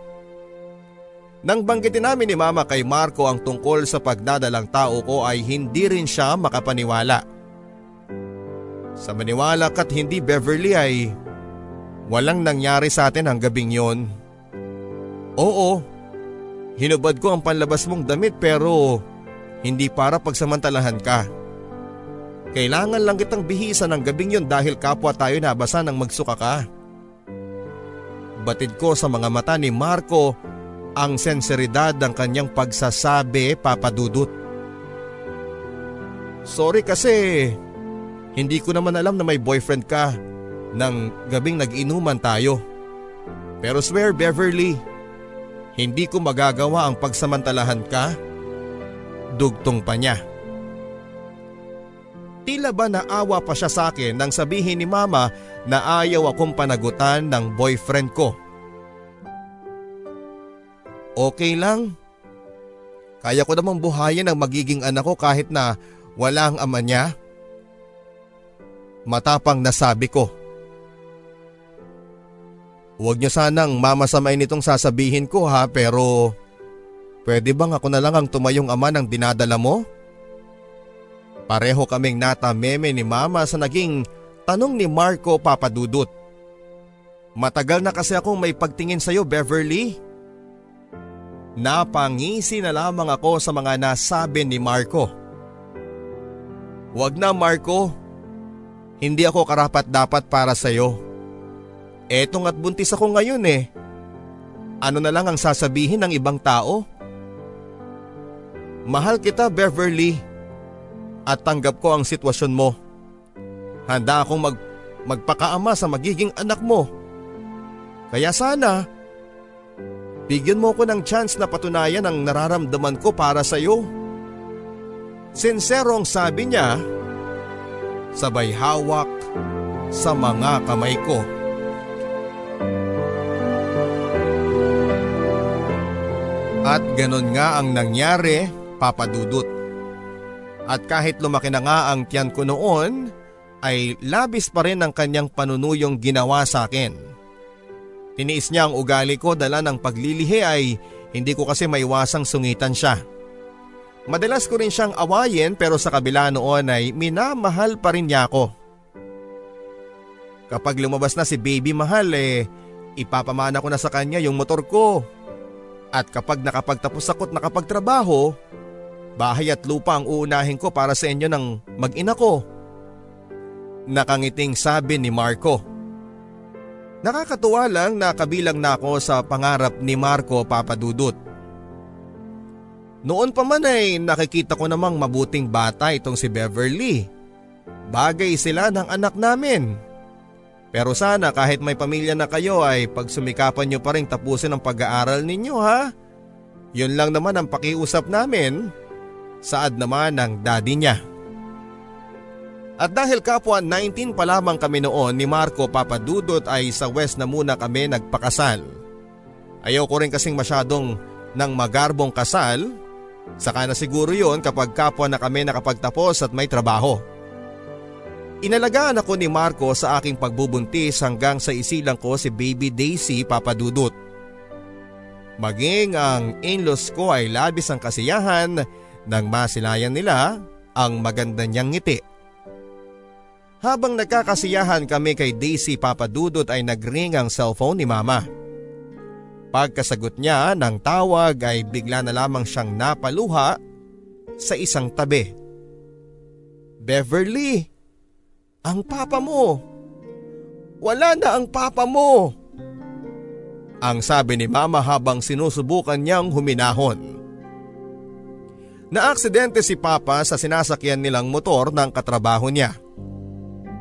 [SPEAKER 1] Nang banggitin namin ni mama kay Marco ang tungkol sa pagdadalang tao ko ay hindi rin siya makapaniwala. Sa maniwala kat hindi Beverly ay walang nangyari sa atin ang gabing yon. Oo, hinubad ko ang panlabas mong damit pero hindi para pagsamantalahan ka. Kailangan lang kitang bihisan ng gabing yon dahil kapwa tayo nabasa ng magsuka ka batid ko sa mga mata ni Marco ang senseridad ng kanyang pagsasabi papadudot. Sorry kasi hindi ko naman alam na may boyfriend ka nang gabing nag-inuman tayo. Pero swear Beverly, hindi ko magagawa ang pagsamantalahan ka. Dugtong pa niya. Tila ba naawa pa siya sa akin nang sabihin ni mama na ayaw akong panagutan ng boyfriend ko. Okay lang. Kaya ko namang buhayin ang magiging anak ko kahit na wala ang ama niya. Matapang nasabi ko. Huwag niyo sanang mamasamain itong sasabihin ko ha pero pwede bang ako na lang ang tumayong ama ng dinadala mo? Pareho kaming natameme ni mama sa naging tanong ni Marco Papadudut. Matagal na kasi akong may pagtingin sa iyo Beverly. Napangisi na lamang ako sa mga nasabi ni Marco. Huwag na Marco. Hindi ako karapat dapat para sa iyo. Etong at buntis ako ngayon eh. ano na lang ang sasabihin ng ibang tao? Mahal kita Beverly at tanggap ko ang sitwasyon mo. Handa akong mag, magpakaama sa magiging anak mo. Kaya sana, bigyan mo ko ng chance na patunayan ang nararamdaman ko para sa iyo. Sinserong sabi niya, sabay hawak sa mga kamay ko. At ganon nga ang nangyari, papadudot. At kahit lumaki na nga ang tiyan ko noon, ay labis pa rin ang kanyang panunuyong ginawa sa akin. Tiniis niya ang ugali ko dala ng paglilihi ay hindi ko kasi maiwasang sungitan siya. Madalas ko rin siyang awayin pero sa kabila noon ay minamahal pa rin niya ako. Kapag lumabas na si baby mahal eh, ipapamana ko na sa kanya yung motor ko. At kapag nakapagtapos ako't nakapagtrabaho, bahay at lupa ang uunahin ko para sa inyo ng mag-ina ko. Nakangiting sabi ni Marco. Nakakatuwa lang na kabilang na ako sa pangarap ni Marco papadudot. Noon pa man ay nakikita ko namang mabuting bata itong si Beverly. Bagay sila ng anak namin. Pero sana kahit may pamilya na kayo ay pagsumikapan nyo pa rin tapusin ang pag-aaral ninyo ha. Yun lang naman ang pakiusap namin. Saad naman ng daddy niya. At dahil kapwa 19 pa lamang kami noon ni Marco Papadudot ay sa west na muna kami nagpakasal. Ayaw ko rin kasing masyadong ng magarbong kasal. Saka na siguro yon kapag kapwa na kami nakapagtapos at may trabaho. Inalagaan ako ni Marco sa aking pagbubuntis hanggang sa isilang ko si baby Daisy Papadudot. Maging ang in-laws ko ay labis ang kasiyahan nang masilayan nila ang maganda niyang ngiti. Habang nagkakasiyahan kami kay Daisy Papadudot ay nagring ang cellphone ni Mama. Pagkasagot niya ng tawag ay bigla na lamang siyang napaluha sa isang tabi. Beverly, ang papa mo. Wala na ang papa mo. Ang sabi ni Mama habang sinusubukan niyang huminahon. Naaksidente si Papa sa sinasakyan nilang motor ng katrabaho niya.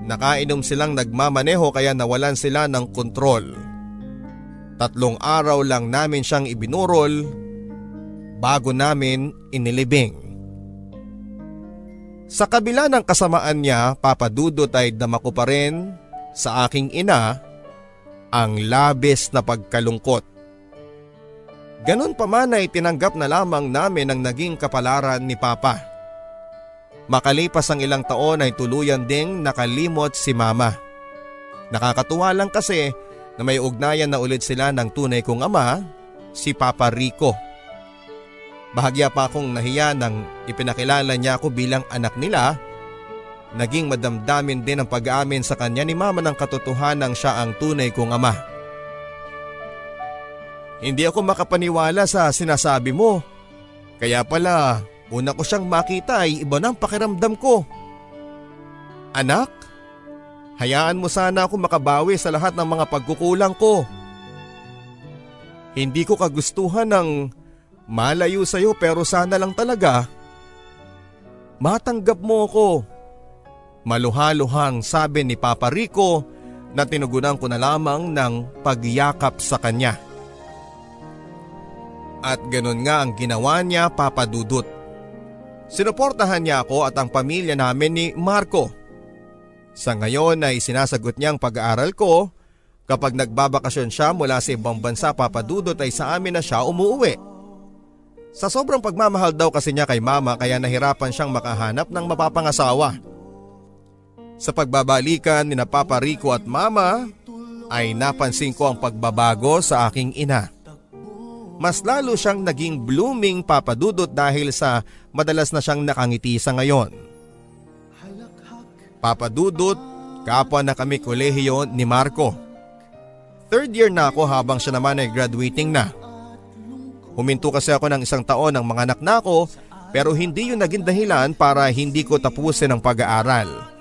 [SPEAKER 1] Nakainom silang nagmamaneho kaya nawalan sila ng kontrol. Tatlong araw lang namin siyang ibinurol bago namin inilibing. Sa kabila ng kasamaan niya, papadudot ay damako pa rin sa aking ina ang labis na pagkalungkot. Ganon pa man ay tinanggap na lamang namin ang naging kapalaran ni Papa. Makalipas ang ilang taon ay tuluyan ding nakalimot si Mama. Nakakatuwa lang kasi na may ugnayan na ulit sila ng tunay kong ama, si Papa Rico. Bahagya pa akong nahiya nang ipinakilala niya ako bilang anak nila. Naging madamdamin din ang pag-aamin sa kanya ni Mama ng katotohanan siya ang tunay kong ama. Hindi ako makapaniwala sa sinasabi mo. Kaya pala, una ko siyang makita ay iba ng pakiramdam ko. Anak, hayaan mo sana ako makabawi sa lahat ng mga pagkukulang ko. Hindi ko kagustuhan ng malayo sa iyo pero sana lang talaga. Matanggap mo ako. Maluhaluhang sabi ni Papa Rico na tinugunan ko na lamang ng pagyakap sa kanya. At ganun nga ang ginawa niya papadudot. Sinuportahan niya ako at ang pamilya namin ni Marco. Sa ngayon ay sinasagot niya ang pag-aaral ko. Kapag nagbabakasyon siya mula sa ibang bansa papadudot ay sa amin na siya umuwi. Sa sobrang pagmamahal daw kasi niya kay mama kaya nahirapan siyang makahanap ng mapapangasawa. Sa pagbabalikan ni Papa Rico at mama ay napansin ko ang pagbabago sa aking ina mas lalo siyang naging blooming papadudot dahil sa madalas na siyang nakangiti sa ngayon. Papadudot, kapwa na kami kolehiyo ni Marco. Third year na ako habang siya naman ay graduating na. Huminto kasi ako ng isang taon ng mga anak na ako pero hindi yun naging dahilan para hindi ko tapusin ang pag-aaral.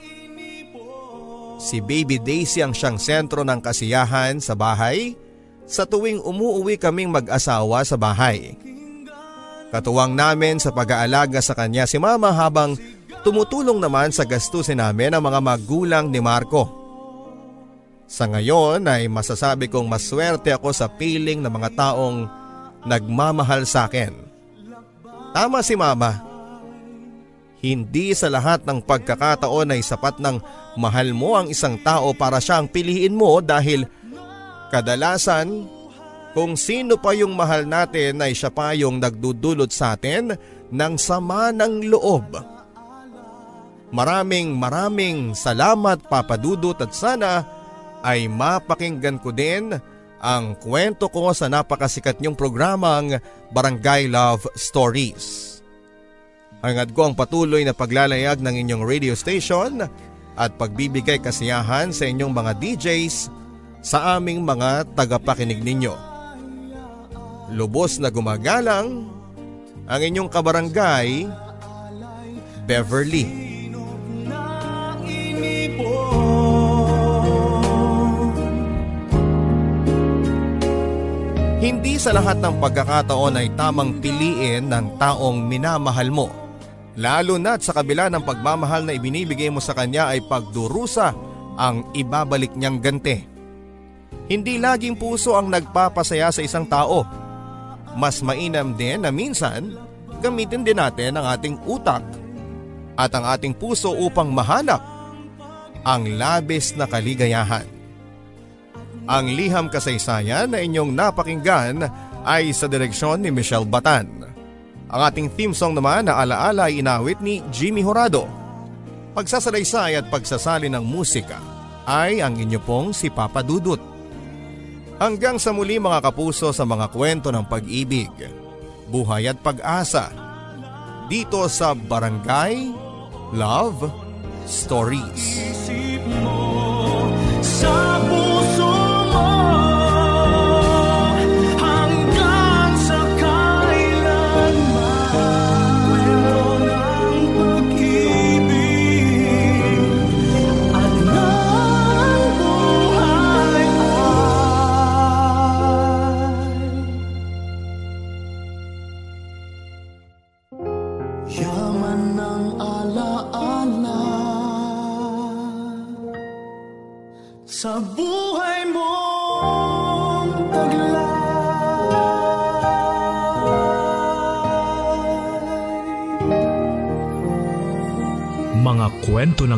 [SPEAKER 1] Si Baby Daisy ang siyang sentro ng kasiyahan sa bahay sa tuwing umuuwi kaming mag-asawa sa bahay. Katuwang namin sa pag-aalaga sa kanya si mama habang tumutulong naman sa gastusin namin ang mga magulang ni Marco. Sa ngayon ay masasabi kong maswerte ako sa piling ng mga taong nagmamahal sa akin. Tama si mama. Hindi sa lahat ng pagkakataon ay sapat ng mahal mo ang isang tao para siyang piliin mo dahil kadalasan kung sino pa yung mahal natin ay siya pa yung nagdudulot sa atin ng sama ng loob. Maraming maraming salamat Papa Dudut at sana ay mapakinggan ko din ang kwento ko sa napakasikat niyong programang Barangay Love Stories. Hangad ko ang patuloy na paglalayag ng inyong radio station at pagbibigay kasiyahan sa inyong mga DJs sa aming mga tagapakinig ninyo lubos na gumagalang ang inyong kabarangay, Beverly. Hindi sa lahat ng pagkakataon ay tamang piliin ng taong minamahal mo. Lalo na't sa kabila ng pagmamahal na ibinibigay mo sa kanya ay pagdurusa ang ibabalik niyang gante. Hindi laging puso ang nagpapasaya sa isang tao mas mainam din na minsan gamitin din natin ang ating utak at ang ating puso upang mahanap ang labis na kaligayahan. Ang liham kasaysayan na inyong napakinggan ay sa direksyon ni Michelle Batan. Ang ating theme song naman na alaala ay inawit ni Jimmy Horado. Pagsasalaysay at pagsasali ng musika ay ang inyo pong si Papa Dudut. Hanggang sa muli mga kapuso sa mga kwento ng pag-ibig, buhay at pag-asa. Dito sa Barangay Love Stories. Isip mo sa
[SPEAKER 3] sa